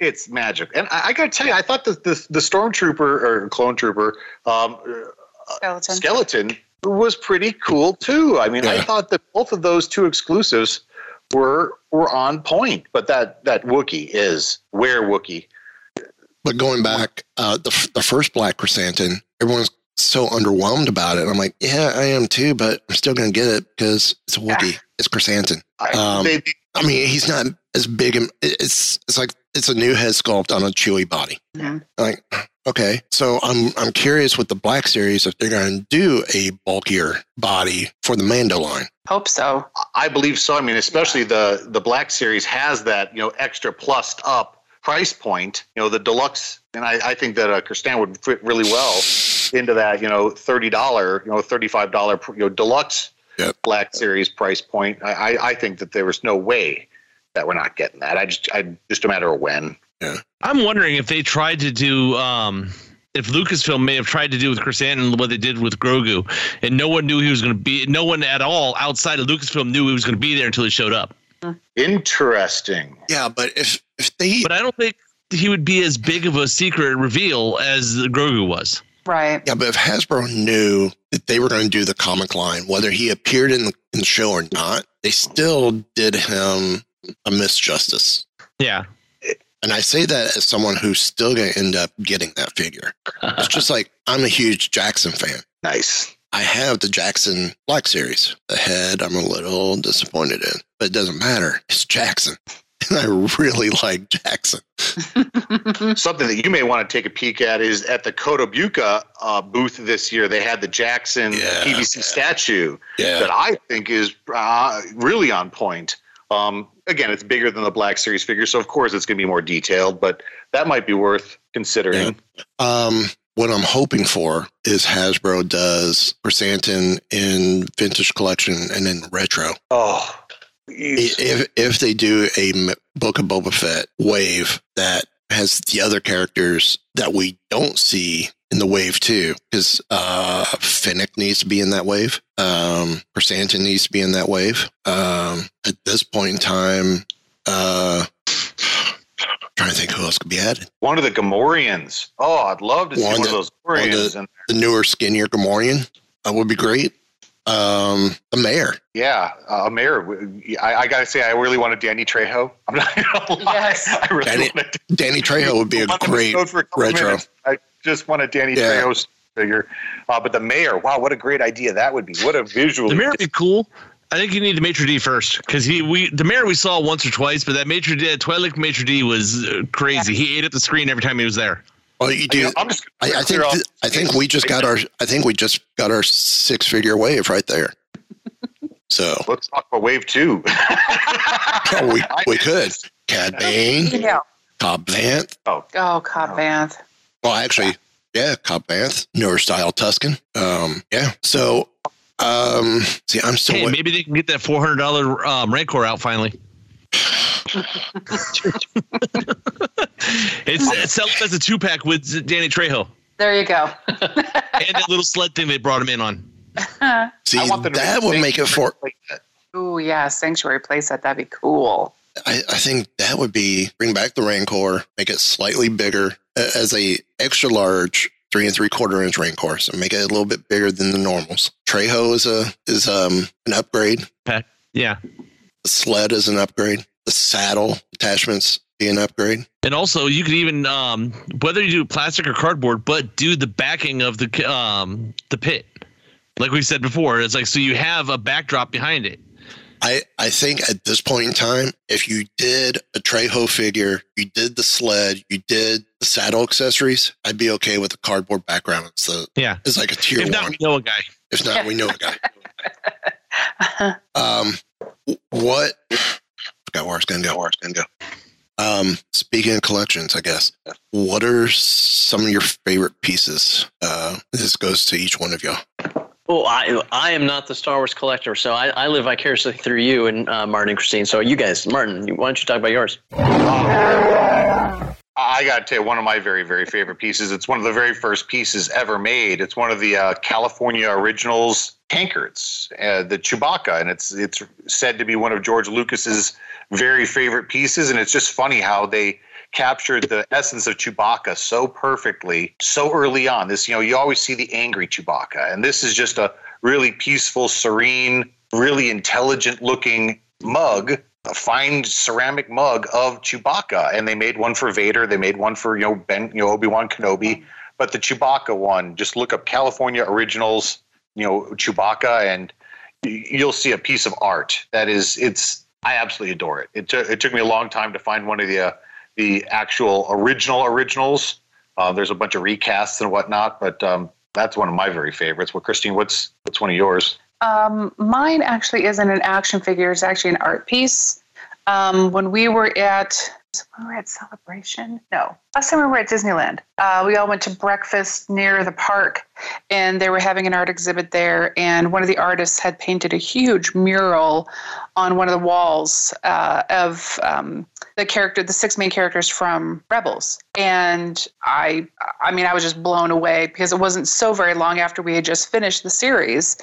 it's magic. And I, I got to tell you, I thought the the, the stormtrooper or clone trooper um, Skeleton. skeleton was pretty cool too. I mean, I thought that both of those two exclusives were were on point. But that that Wookiee is where Wookiee. But going back, uh, the the first Black Krrsantan, everyone's so underwhelmed about it. I'm like, yeah, I am too, but I'm still gonna get it because it's a Wookiee. It's Krrsantan. I- Um, they- I mean, he's not as big. and It's it's like it's a new head sculpt on a chewy body. Mhm. Like, okay, so I'm I'm curious with the Black Series if they're going to do a bulkier body for the Mando line. Hope so. I believe so. I mean, especially the the Black Series has that you know extra plussed up price point. You know, the deluxe, and I, I think that uh, Krrsantan would fit really well into that. You know, thirty dollar, you know, thirty five dollar, you know, deluxe Yep. Black Series price point. I, I I think that there was no way that we're not getting that. I just I just a matter of when. I'm wondering if they tried to do um if Lucasfilm may have tried to do with Krrsantan what they did with Grogu, and no one knew he was going to be. No one at all outside of Lucasfilm knew he was going to be there until he showed up. Interesting. Yeah, but if if they But I don't think he would be as big of a secret reveal as Grogu was. Right. Yeah, but if Hasbro knew that they were going to do the comic line, whether he appeared in the, in the show or not, they still did him a misjustice. Yeah. And I say that as someone who's still going to end up getting that figure. It's just like I'm a huge Jaxxon fan. Nice. I have the Jaxxon Black Series. The head I'm a little disappointed in, but it doesn't matter. It's Jaxxon. And I really like Jaxxon. Something that you may want to take a peek at is at the Kotobukiya uh, booth this year. They had the Jaxxon Yeah. PVC statue Yeah. that I think is uh, really on point. Um, again, it's bigger than the Black Series figure, so of course it's going to be more detailed, but that might be worth considering. Um, what I'm hoping for is Hasbro does Krrsantan in vintage collection and then retro. Oh, If if they do a Book of Boba Fett wave that has the other characters that we don't see in the wave too, because uh, Fennec needs to be in that wave. Um, Krrsantan needs to be in that wave. Um, at this point in time, uh, trying to think who else could be added. one of the Gamorreans. Oh, I'd love to see One one, that- of those one Gamorreans. that- and The newer, skinnier Gamorrean that would be great. Um, the mayor. yeah, uh, Mayor. I, I got to say, I really wanted Danny Trejo. I'm not going to lie. Yes. I really Danny- wanted Danny Trejo would be a great go for a couple retro. minutes. I just want a Danny Yeah. Trejo figure. Uh, but the mayor, wow, what a great idea that would be. What a visual. The mayor would be cool. I think you need the maitre d first because he we the mayor we saw once or twice, but that maitre d Twi'lek maitre d was uh, crazy. He ate up the screen every time he was there. Well, you do. I'm just I, I think. th- I think we just got our. I think we just got our six figure wave right there. So Let's talk about Wave Two. oh, we we could. Cad Bane, Yeah. Cobb Vanth. Oh, Cobb Vanth. Well, actually, yeah, Cobb Vanth, newer style Tusken. Um, yeah. So, um, see, I'm still. Hey, wait- maybe they can get that four hundred dollar um, Rancor out finally. it's it's selling as a two pack with Danny Trejo There you go. and that little sled thing they brought him in on. see, I want them to that would make it for. Oh yeah, Sanctuary playset. That'd be cool. I, I think that would be bring back the Rancor, make it slightly bigger a- as a extra large three and three quarter inch Rancor, so make it a little bit bigger than the normals. Trejo is a is um an upgrade. Pack. Yeah. The sled is an upgrade. The saddle attachments be an upgrade. And also, you could even um, whether you do plastic or cardboard, but do the backing of the um, the pit. Like we said before, it's like so you have a backdrop behind it. I, I think at this point in time, if you did a Trejo figure, you did the sled, you did the saddle accessories, I'd be okay with the cardboard background. It's the Yeah. it's like a tier If one. not, we know a guy. if not, we know a guy. Um, what? Forgot where I was gonna go. Where I was gonna go. Um, speaking of collections, I guess. What are some of your favorite pieces? Uh, this goes to each one of y'all. Well, I I am not the Star Wars collector, so I, I live vicariously through you and uh, Martin and Christine. So you guys, Martin, why don't you talk about yours? I got to tell you, one of my very, very favorite pieces. It's one of the very first pieces ever made. It's one of the uh, California Originals tankards, uh, the Chewbacca, and it's it's said to be one of George Lucas's very favorite pieces. And it's just funny how they captured the essence of Chewbacca so perfectly so early on. This, you know, you always see the angry Chewbacca, and this is just a really peaceful, serene, really intelligent looking mug a fine ceramic mug of Chewbacca, and they made one for Vader. They made one for you know Ben, you know Obi Wan Kenobi, but the Chewbacca one. Just look up California Originals, you know Chewbacca, and you'll see a piece of art that is. It's I absolutely adore it. It, took it took me a long time to find one of the uh, the actual original originals. Uh, there's a bunch of recasts and whatnot, but um, that's one of my very favorites. Well, Christine, what's what's one of yours? Um, mine actually isn't an action figure. It's actually an art piece. Um, when we were at when we were at Celebration, no, last time we were at Disneyland, uh, we all went to breakfast near the park, and they were having an art exhibit there. And one of the artists had painted a huge mural on one of the walls uh, of um, the character, the six main characters from Rebels. And I, I mean, I was just blown away because it wasn't so very long after we had just finished the series,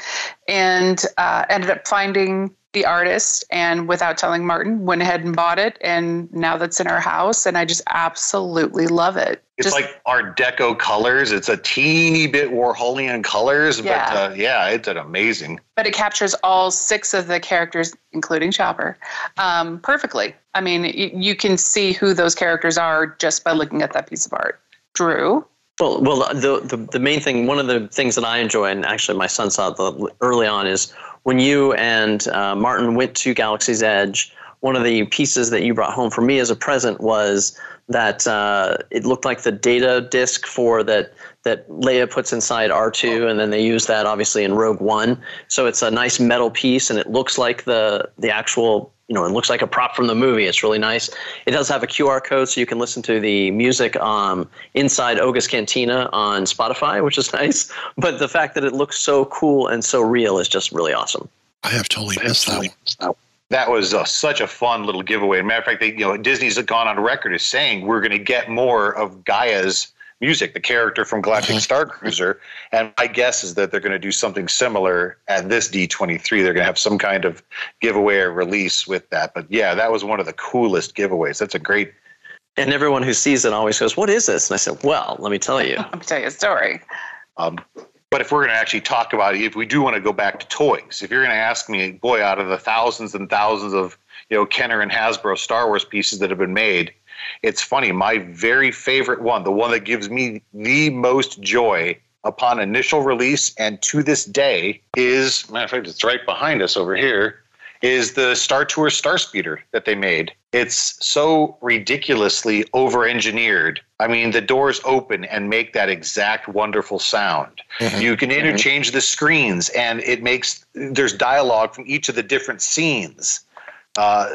and uh, ended up finding the artist and without telling Martin went ahead and bought it and now that's in our house and I just absolutely love it. It's Just- like Art Deco colors. It's a teeny bit Warholian colors, Yeah. but uh, yeah, it's an amazing. but it captures all six of the characters, including Chopper, um, perfectly. I mean, y- you can see who those characters are just by looking at that piece of art. Drew, Well, well, the, the the main thing, one of the things that I enjoy, and actually my son saw it the, early on, is when you and uh, Martin went to Galaxy's Edge. One of the pieces that you brought home for me as a present was that uh, it looked like the data disk for that that Leia puts inside R2, and then they use that obviously in Rogue One. So it's a nice metal piece, and it looks like the the actual you know, it looks like a prop from the movie. It's really nice. It does have a QR code, so you can listen to the music um, inside Oga's Cantina on Spotify, which is nice. But the fact that it looks so cool and so real is just really awesome. I have totally missed that one. That was uh, such a fun little giveaway. Matter of fact, they, you know, Disney's gone on record as saying we're going to get more of Gaia's music, the character from Galactic Star Cruiser. And my guess is that they're going to do something similar at this D23. They're going to have some kind of giveaway or release with that. But yeah, that was one of the coolest giveaways. That's a great. And everyone who sees it always goes, "What is this?" And I said, "Well, let me tell you." let me tell you a story. Um, but if we're going to actually talk about it, if we do want to go back to toys, if you're going to ask me, boy, out of the thousands and thousands of you know Kenner and Hasbro Star Wars pieces that have been made, it's funny. My very favorite one, the one that gives me the most joy upon initial release and to this day, is matter of fact, it's right behind us over here. Is the Star Tours Star Speeder that they made? It's so ridiculously over engineered. I mean, the doors open and make that exact wonderful sound. Mm-hmm. You can mm-hmm. interchange the screens, and it makes there's dialogue from each of the different scenes. Uh,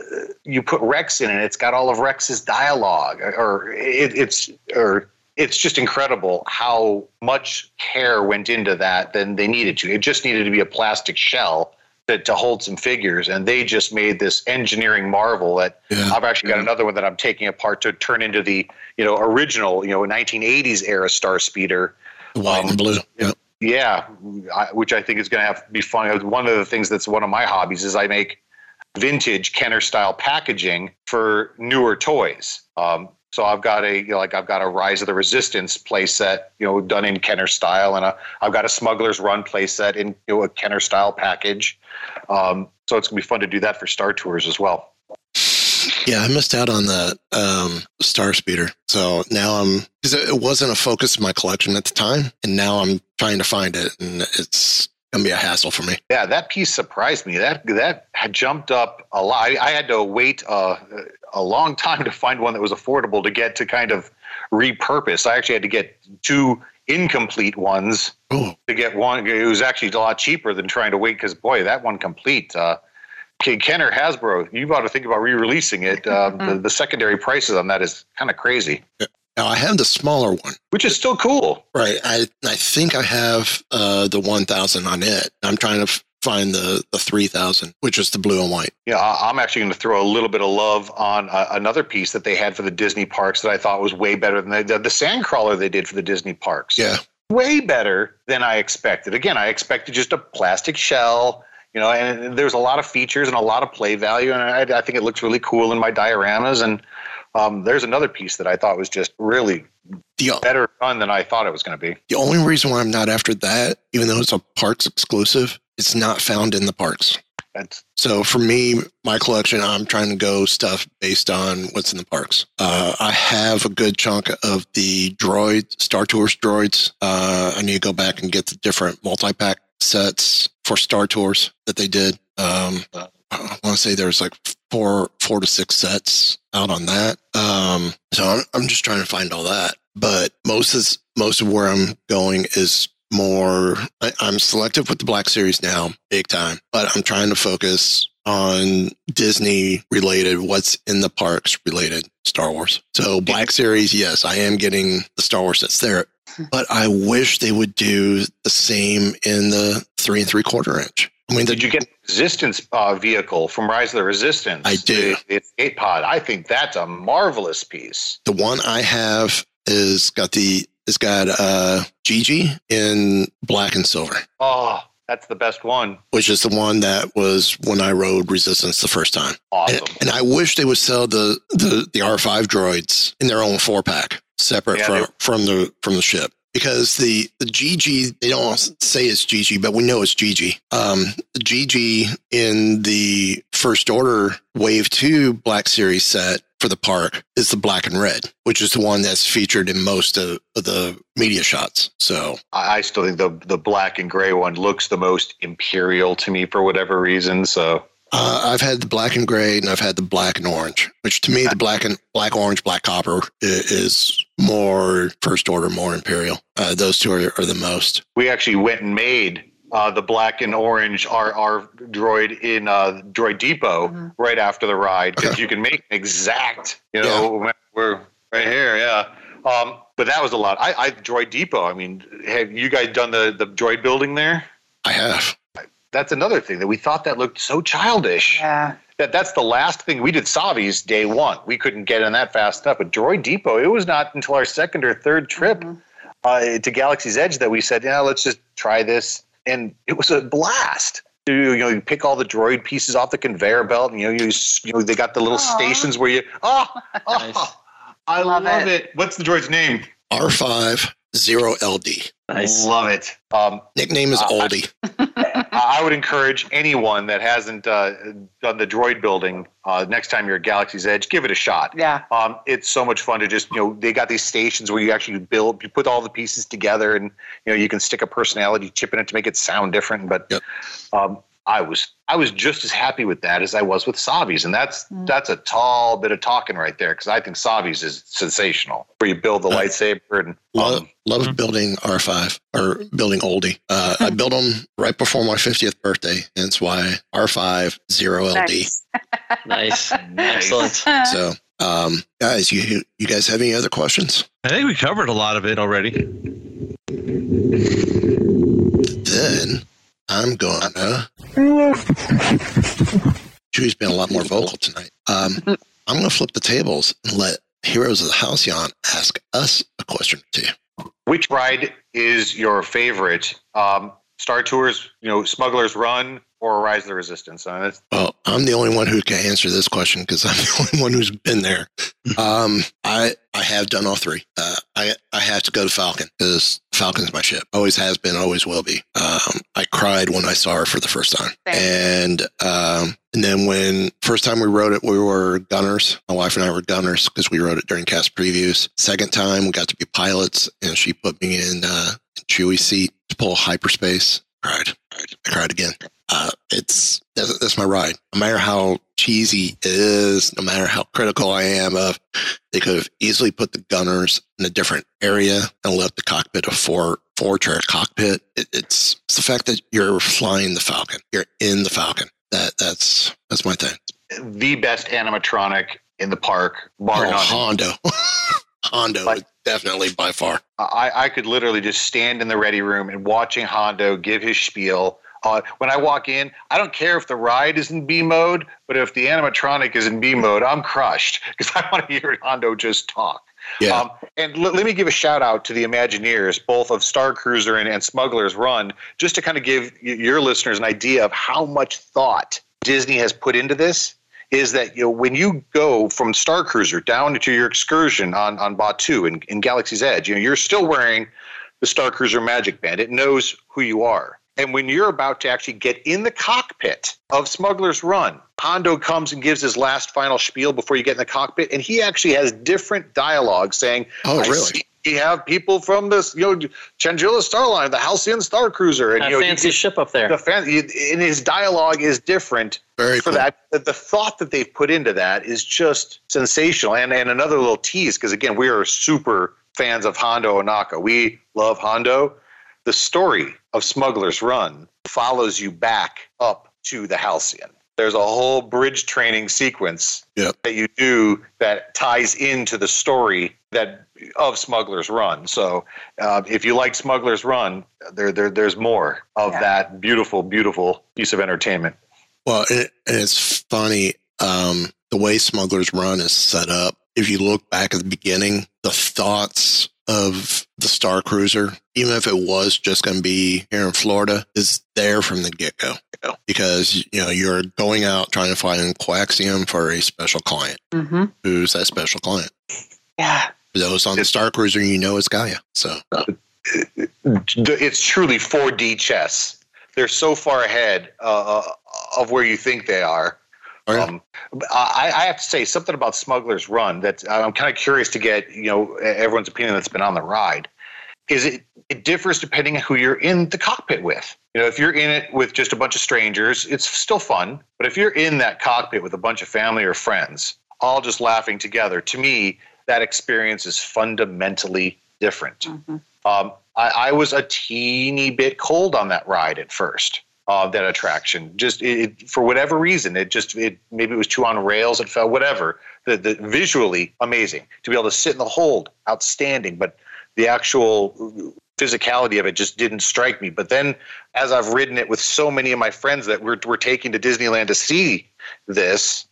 you put Rex in, and it's got all of Rex's dialogue, or it, it's or it's just incredible how much care went into that than they needed to. It just needed to be a plastic shell to, to hold some figures, and they just made this engineering marvel that I've actually got another one that I'm taking apart to turn into the you know original you know 1980s era Star Speeder. White and blue. Yep. Yeah, I, which I think is going to have be fun. One of the things that's one of my hobbies is I make vintage Kenner style packaging for newer toys. Um, so I've got a you know, like I've got a Rise of the Resistance playset, you know, done in Kenner style, and I've got a Smuggler's Run playset in you know, a Kenner style package. Um, so it's gonna be fun to do that for Star Tours as well. Yeah, I missed out on the um, Star Speeder. So now I'm because it wasn't a focus of my collection at the time, and now I'm trying to find it, and it's gonna be a hassle for me. Yeah, that piece surprised me. That that had jumped up a lot. I, I had to wait uh, a long time to find one that was affordable to get to kind of repurpose. I actually had to get two incomplete ones Oh, to get one. It was actually a lot cheaper than trying to wait because boy, that one complete. Uh, Ken Ken or Hasbro, you ought to think about re-releasing it. Uh, the, the secondary prices on that is kind of crazy, now I have the smaller one. which is still cool. Right. I I think I have uh, the one thousand on it. I'm trying to f- find the the three thousand, which is the blue and white. Yeah, I- I'm actually going to throw a little bit of love on uh, another piece that they had for the Disney parks that I thought was way better than the, the, the Sandcrawler they did for the Disney parks. Yeah. way better than I expected. Again, I expected just a plastic shell, you know, and there's a lot of features and a lot of play value, and I, I think it looks really cool in my dioramas. And um, there's another piece that I thought was just really The better done than I thought it was going to be. the only reason why I'm not after that, even though it's a parks exclusive, it's not found in the parks. That's So for me, my collection, I'm trying to go stuff based on what's in the parks. Uh, I have a good chunk of the droid Star Tours droids. Uh, I need to go back and get the different multi-pack sets for Star Tours that they did. Um, I want to say there's like four, four to six sets out on that. Um, so I'm, I'm just trying to find all that. But most is most of where I'm going is more. I, I'm selective with the Black Series now, big time. But I'm trying to focus on Disney related, what's in the parks related Star Wars. So Black Series, yes, I am getting the Star Wars that's there. But I wish they would do the same in the three and three quarter inch. I mean, the, did you get Resistance uh, vehicle from Rise of the Resistance? I do. The, the escape pod. I think that's a marvelous piece. the one I have is got the it's got uh GG in black and silver, Oh, that's the best one. which is the one that was when I rode Resistance the first time. Awesome. And, and I wish they would sell the the the R five droids in their own four pack, separate Yeah, from they- from the from the ship. Because the the GG they don't say it's GG, but we know it's GG. Um, GG in the First Order Wave Two Black Series set for the park is the black and red, which is the one that's featured in most of, of the media shots. So I still think the the black and gray one looks the most imperial to me for whatever reason. So Uh, I've had the black and gray, and I've had the black and orange. Which to me, the black and black orange, black copper i- is more first order, more imperial. Uh, those two are, are the most. we actually went and made uh, the black and orange our our droid in uh, Droid Depot right after the ride because you can make an exact. You know, we're right here. Yeah. Um, but that was a lot. I, I Droid Depot. I mean, have you guys done the the droid building there? I have. That's another thing that we thought that looked so childish. Yeah. That that's the last thing we did. Savi's day one. We couldn't get in that fast enough. But Droid Depot, it was not until our second or third trip uh, to Galaxy's Edge that we said, yeah, let's just try this, and it was a blast. You you know, you pick all the droid pieces off the conveyor belt, and you know, you, you know, they got the little Aw. stations where you. Oh, oh, Nice. I Love love, it. it. What's the droid's name? R5 Zero LD. Nice. Love it. Um, Nickname is Uh, I- Oldie. I would encourage anyone that hasn't uh, done the droid building uh, next time you're at Galaxy's Edge, give it a shot. Yeah. Um, it's so much fun to just you know they got these stations where you actually build, you put all the pieces together, and you know you can stick a personality chip in it to make it sound different. But Yep. um, I was I was just as happy with that as I was with Savi's, and that's that's a tall bit of talking right there because I think Savi's is sensational. Where you build the Uh, lightsaber and Love, um, love building R5 or building Oldie. Uh, I built them right before my 50th birthday. Hence why R5 Zero LD. Nice. Nice. Excellent. So, um, guys, you you guys have any other questions? I think we covered a lot of it already. Then I'm gonna. Drew's been a lot more vocal tonight. Um, I'm gonna flip the tables and let Heroes of the Halcyon ask us a question or two. Which ride is your favorite? Um, Star Tours, you know, Smuggler's Run or Rise of the Resistance? Uh, that's- Well, I'm the only one who can answer this question because I'm the only one who's been there. Um, I I have done all three. Uh, I I have to go to Falcon because Falcon's my ship. Always has been, always will be. Um, I cried when I saw her for the first time, and um, and then when first time we wrote it, we were gunners. My wife and I were gunners because we wrote it during cast previews. Second time, we got to be pilots, and she put me in uh, Chewie's seat to pull hyperspace cried. I cried again. Uh, it's that's, that's my ride. No matter how cheesy it is, no matter how critical I am of, they could have easily put the gunners in a different area and left the cockpit a four four chair cockpit. It, it's, it's the fact that you're flying the Falcon. You're in the Falcon. That that's that's my thing. The best animatronic in the park, bar Oh, none. Hondo. Hondo definitely by far. I, I could literally just stand in the ready room and watching Hondo give his spiel. Uh, when I walk in, I don't care if the ride is in B mode, but if the animatronic is in B mode, I'm crushed because I want to hear Hondo just talk. Yeah. Um, and l- let me give a shout out to the Imagineers, both of Star Cruiser and, and Smuggler's Run, just to kind of give y- your listeners an idea of how much thought Disney has put into this. Is that you know when you go from Star Cruiser down to your excursion on on Batuu in, in Galaxy's Edge, you know you're still wearing the Star Cruiser Magic Band. It knows who you are. And when you're about to actually get in the cockpit of Smuggler's Run, Hondo comes and gives his last final spiel before you get in the cockpit, and he actually has different dialogue saying, Oh, "I really? See We have people from this, you know, Chandrila Starline, the Halcyon Star Cruiser, and That you know, fancy you- ship up there. The fan, and his dialogue is different Very for cool. that. The, the thought that they've put into that is just sensational. And and another little tease because again, we are super fans of Hondo Ohnaka. We love Hondo. The story of Smuggler's Run follows you back up to the Halcyon. There's a whole bridge training sequence Yep. that you do that ties into the story that of Smuggler's Run. So uh, if you like Smuggler's Run, there, there there's more of Yeah. that beautiful, beautiful piece of entertainment. Well, and, and it's funny um, the way Smuggler's Run is set up. If you look back at the beginning, the thoughts of the Star Cruiser, even if it was just going to be here in Florida, is there from the get go. Because you know you're going out trying to find coaxium for a special client. Mm-hmm. Who's that special client? Yeah. For those on the Star Cruiser, you know it's Gaya. So it's truly 4D chess. They're so far ahead uh, of where you think they are. Oh, Um, I, I have to say something about Smuggler's Run that I'm kind of curious to get you know everyone's opinion that's been on the ride. Is it it differs depending on who you're in the cockpit with. You know, if you're in it with just a bunch of strangers, it's still fun. But if you're in that cockpit with a bunch of family or friends, all just laughing together, to me, that experience is fundamentally different. Um, I, I was a teeny bit cold on that ride at first. Uh, that attraction, just it, it, for whatever reason, it just it maybe it was too on rails. It felt whatever. The, the visually amazing to be able to sit in the hold, outstanding. But the actual physicality of it just didn't strike me. But then, as I've ridden it with so many of my friends that we're we're taking to Disneyland to see this,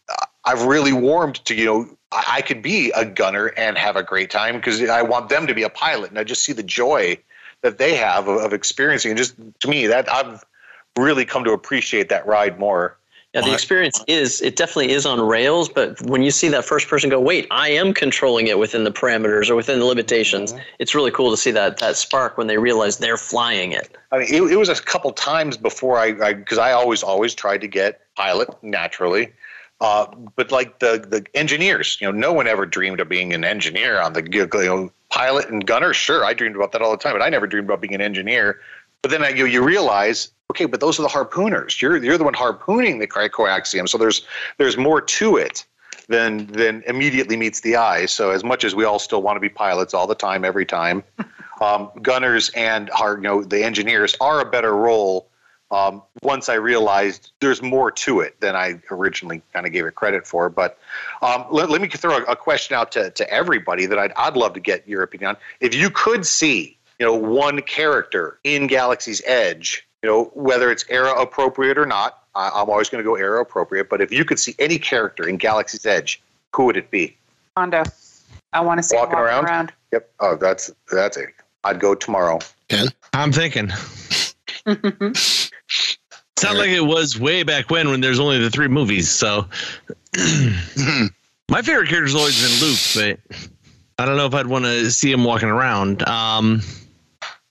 I've really warmed to you know I, I could be a gunner and have a great time because I want them to be a pilot, and I just see the joy that they have of, of experiencing. And just to me, that I've really come to appreciate that ride more. Yeah, the experience is it definitely is on rails, but when you see that first person go, wait, I am controlling it within the parameters or within the limitations, it's really cool to see that that spark when they realize they're flying it. I mean, it, it was a couple times before I, because I, always, always tried to get pilot naturally. Uh, but like the the engineers, you know, no one ever dreamed of being an engineer on the you know, pilot and gunner. Sure, I dreamed about that all the time, but I never dreamed about being an engineer. But then you you realize, okay, but those are the harpooners. You're you're the one harpooning the coaxium, so there's there's more to it than than immediately meets the eye. So as much as we all still want to be pilots all the time, every time, um, gunners and our, you know the engineers are a better role. Um, once I realized there's more to it than I originally kind of gave it credit for. But um, let, let me throw a, a question out to, to everybody that I'd, I'd love to get your opinion on. If you could see, you know, one character in Galaxy's Edge, you know, whether it's era appropriate or not, I, I'm always going to go era appropriate. But if you could see any character in Galaxy's Edge, who would it be? Hondo. I want to see him Walking walking around? around. Yep. Oh, that's that's it. I'd go tomorrow. Ken, I'm thinking. Sounds like it was way back when, when there's only the three movies. So, my favorite character's always been Luke, but I don't know if I'd want to see him walking around. Um,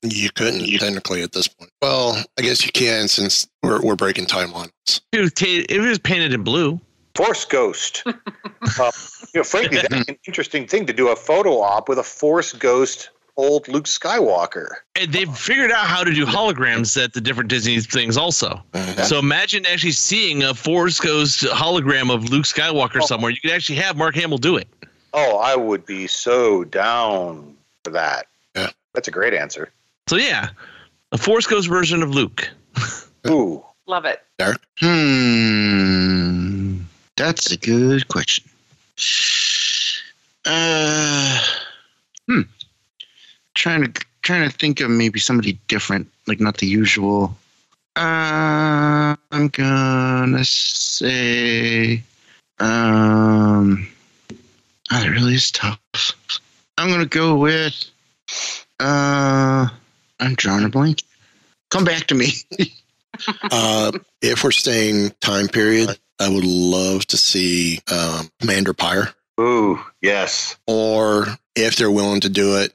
you couldn't technically at this point. Well, I guess you can since we're we're breaking timelines. it was, ta- it was painted in blue. Force Ghost. uh, you know, frankly, that's an interesting thing to do a photo op with a Force Ghost old Luke Skywalker. And they've figured out how to do holograms at the different Disney things also. So imagine actually seeing a Force Ghost hologram of Luke Skywalker somewhere. You could actually have Mark Hamill do it. Oh, I would be so down for that. Yeah. That's a great answer. So yeah, a Force Ghost version of Luke. Ooh. Love it. Derek? Hmm. That's a good question. Uh, hmm. Trying to trying to think of maybe somebody different, like not the usual. Uh, I'm gonna say, um, oh, that really is tough. I'm gonna go with, uh, I'm drawing a blank. Come back to me. Uh, if we're staying time period, I would love to see um, Commander Pyre. Ooh, yes. Or if they're willing to do it,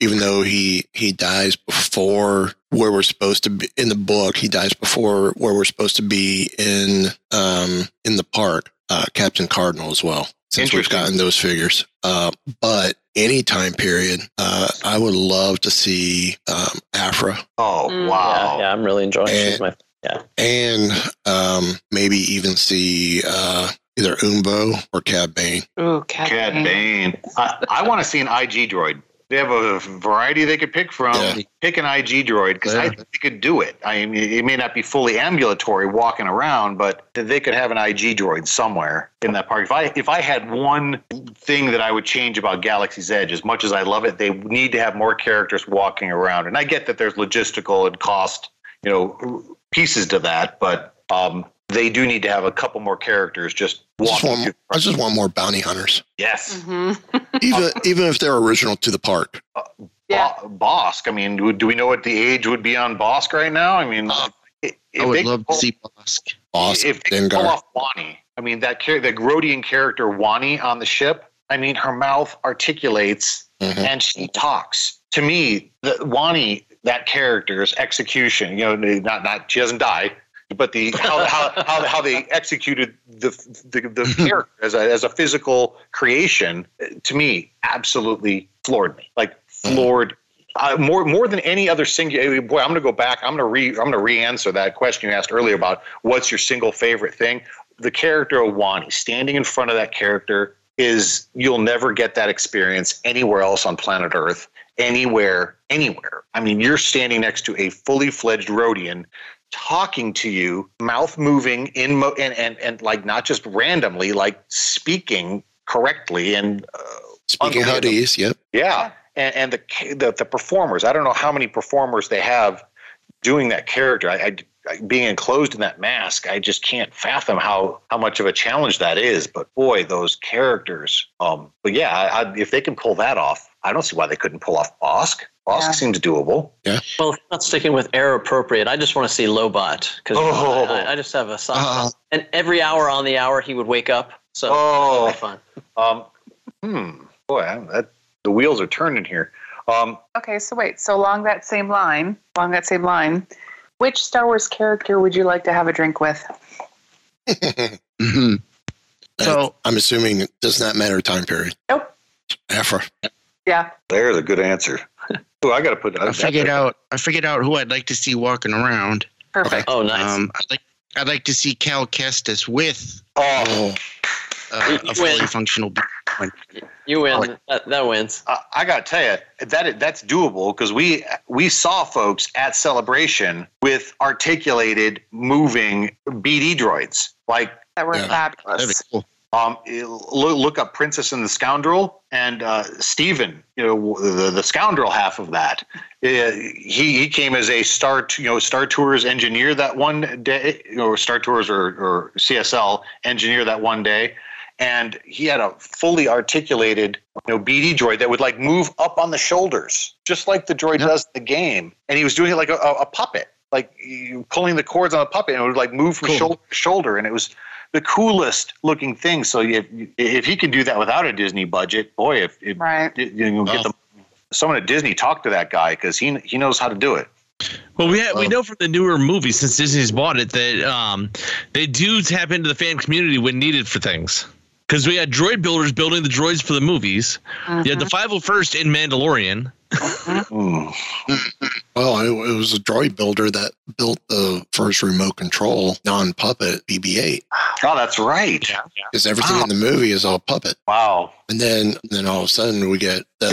even though he he dies before where we're supposed to be in the book, he dies before where we're supposed to be in um, in the park. Uh, Captain Cardinal as well, since we've gotten those figures. Uh, but any time period, uh, I would love to see um, Aphra Oh, Mm. wow. Yeah, yeah, I'm really enjoying. And- She's my yeah. and um, maybe even see uh, either Embo or Cad Bane. Ooh, Cat, Cad Bane. Bane. I, I want to see an IG droid. They have a variety they could pick from. Yeah. Pick an IG droid because I Yeah. think they could do it. I mean, it may not be fully ambulatory walking around, but they could have an IG droid somewhere in that park. If I if I had one thing that I would change about Galaxy's Edge, as much as I love it, they need to have more characters walking around. And I get that there's logistical and cost, you know, pieces to that, but um, they do need to have a couple more characters just I just, want, I just want more bounty hunters, yes. Mhm. even even if they're original to the park. Yeah. Bo- Bossk. I mean, do, do we know what the age would be on Bossk right now? I mean, Uh, if I would they love to see Bossk. Boss, if they pull off Wani, I mean that char- the Rodian character Wani on the ship. I mean, her mouth articulates Mhm. and she talks. To me, the Wani, that character's execution. You know, not not she doesn't die, but the how how how, how they executed the the, the character as a as a physical creation. To me, absolutely floored me. Like floored uh, more more than any other single Boy, I'm going to go back. I'm going to re. I'm going to re-answer that question you asked earlier about what's your single favorite thing. The character of Wani standing in front of that character is you'll never get that experience anywhere else on planet Earth, anywhere, anywhere. I mean, you're standing next to a fully fledged Rodian talking to you, mouth moving in mo- and, and and like not just randomly, like speaking correctly and uh, Speaking unbelievable. Huttese, yep. Yeah, and, and the, the the performers. I don't know how many performers they have doing that character. I, I, I- being enclosed in that mask, I just can't fathom how how much of a challenge that is. But boy, those characters. Um, but yeah, I, I, if they can pull that off, I don't see why they couldn't pull off Bossk. Bossk Yeah. seems doable. Yeah. Well, not sticking with air appropriate, I just want to see Lobot because Oh. I, I just have a soft Uh, spot. And every hour on the hour, he would wake up. So Oh. it'd be fun. Um, hmm. Boy, that the wheels are turning here. Um, Okay, so wait. So along that same line, along that same line, which Star Wars character would you like to have a drink with? mhm. So- I'm assuming it does not matter time period. Nope. Aphra. Yeah. there's a good answer. Oh, I got to put. I figured out. I figured out who I'd like to see walking around. Perfect. Oh, nice. Um, I'd like. I'd like to see Cal Kestis with Oh, uh, You a fully win. functional. being. you win. That, that wins. I, I got to tell you that that's doable because we we saw folks at Celebration with articulated, moving BD droids. Like, That were Yeah. That'd be fabulous. cool. Um, look, look up Princess and the Scoundrel and uh, Stephen, you know, the, the scoundrel half of that. Uh, he he came as a Star you know Star Tours engineer that one day, or Star Tours or, or CSL engineer that one day. And he had a fully articulated, you know, BD droid that would like move up on the shoulders, just like the droid Yep. does in the game. And he was doing it like a, a, puppet, like you pulling the cords on a puppet, and it would like move from Cool. shoulder to shoulder. And it was the coolest looking thing. So if if he can do that without a Disney budget, boy, if, if Right. you know, get Oh. the, someone at Disney talk to that guy because he he knows how to do it. Well, we ha- we Oh. know from the newer movies since Disney's bought it that um, they do tap into the fan community when needed for things. Because we had droid builders building the droids for the movies. You had the Mhm. 501st in Mandalorian. Well, it, it was a droid builder that built the first remote control non puppet BB-8 Oh, that's right. because everything in the movie is all puppet. Wow. And then, then all of a sudden, we get the,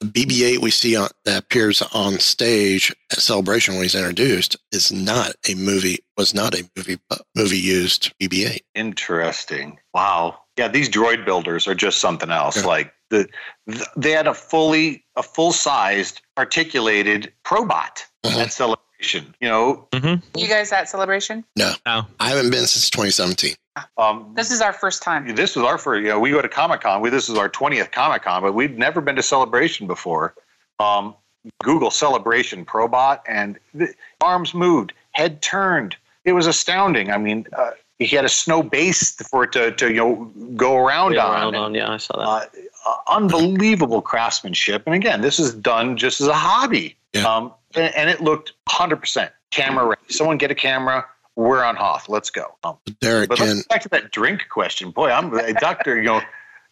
the BB-8 we see on, that appears on stage at Celebration when he's introduced is not a movie. Was not a movie movie used BB-8. Interesting. Wow. Yeah, these droid builders are just something else. Like the, th they had a fully a full sized articulated probot at celebration. You know, You guys at Celebration? No, no, I haven't been since 2017. um, This is our first time. this was our first. You know, we go to Comic Con. We this is our twentieth Comic Con, but we'd never been to Celebration before. Um, Google Celebration Probot, and the arms moved, head turned. It was astounding. I mean, uh, he had a snow base for it to, to you know go around Go on. around on, yeah, I saw that. Uh, uh, unbelievable craftsmanship, and again, this is done just as a hobby. Um, and, and it looked 100% camera ready. Someone get a camera. We're on Hoth. Let's go. Um, Derek but can let's go back to that drink question. Boy, I'm Doctor. You know,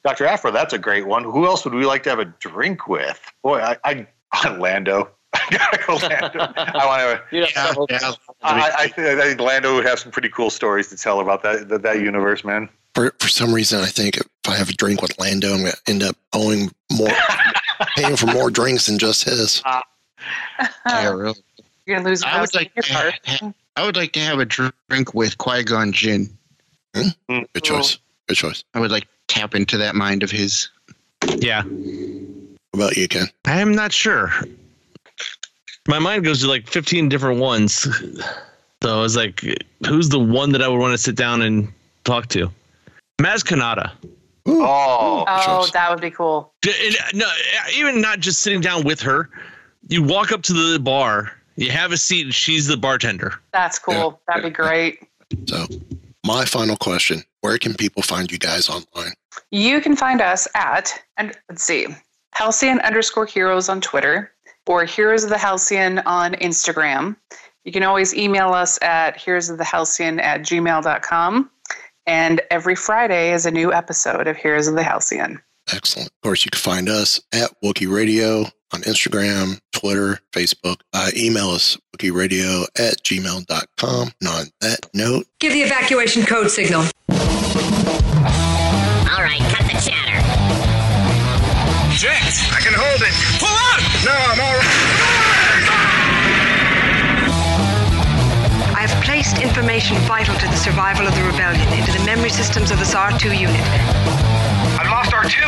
Doctor Aphra. That's a great one. Who else would we like to have a drink with? Boy, I, I Lando. I gotta go I want to. You'd have several- I, I, think, I think Lando would have some pretty cool stories to tell about that that, that universe, man. for for some reason I think if I have a drink with Lando, I'm gonna end up owing more, paying for more drinks than just his. Uh, yeah, really. You're gonna lose. I would like to ha- I would like to have a drink with Qui Gon Jinn. Hmm? Hmm. Good choice. Good choice. I would like to tap into that mind of his. Yeah. What about you, Ken? I am not sure. My mind goes to like 15 different ones. So I was like, who's the one that I would want to sit down and talk to? Maz Kanata. Oh, Oh, that would be cool. And, uh, No, even not just sitting down with her. You walk up to the bar, you have a seat, and she's the bartender. That's cool. That'd be great. So, my final question: Where can people find you guys online? You can find us at, and let's see, Halcyon underscore heroes on Twitter or Heroes of the Halcyon on Instagram. You can always email us at heroes of the halcyon at gmail.com. And every Friday is a new episode of Heroes of the Halcyon. Excellent. Of course, you can find us at Wookiee Radio on Instagram, Twitter, Facebook. Uh, email us wookieeradio at gmail.com. And on that note, Give the evacuation code signal. Jinx, I can hold it. Pull out! No, I'm all right. I have placed information vital to the survival of the rebellion into the memory systems of this R2 unit. I've lost R2.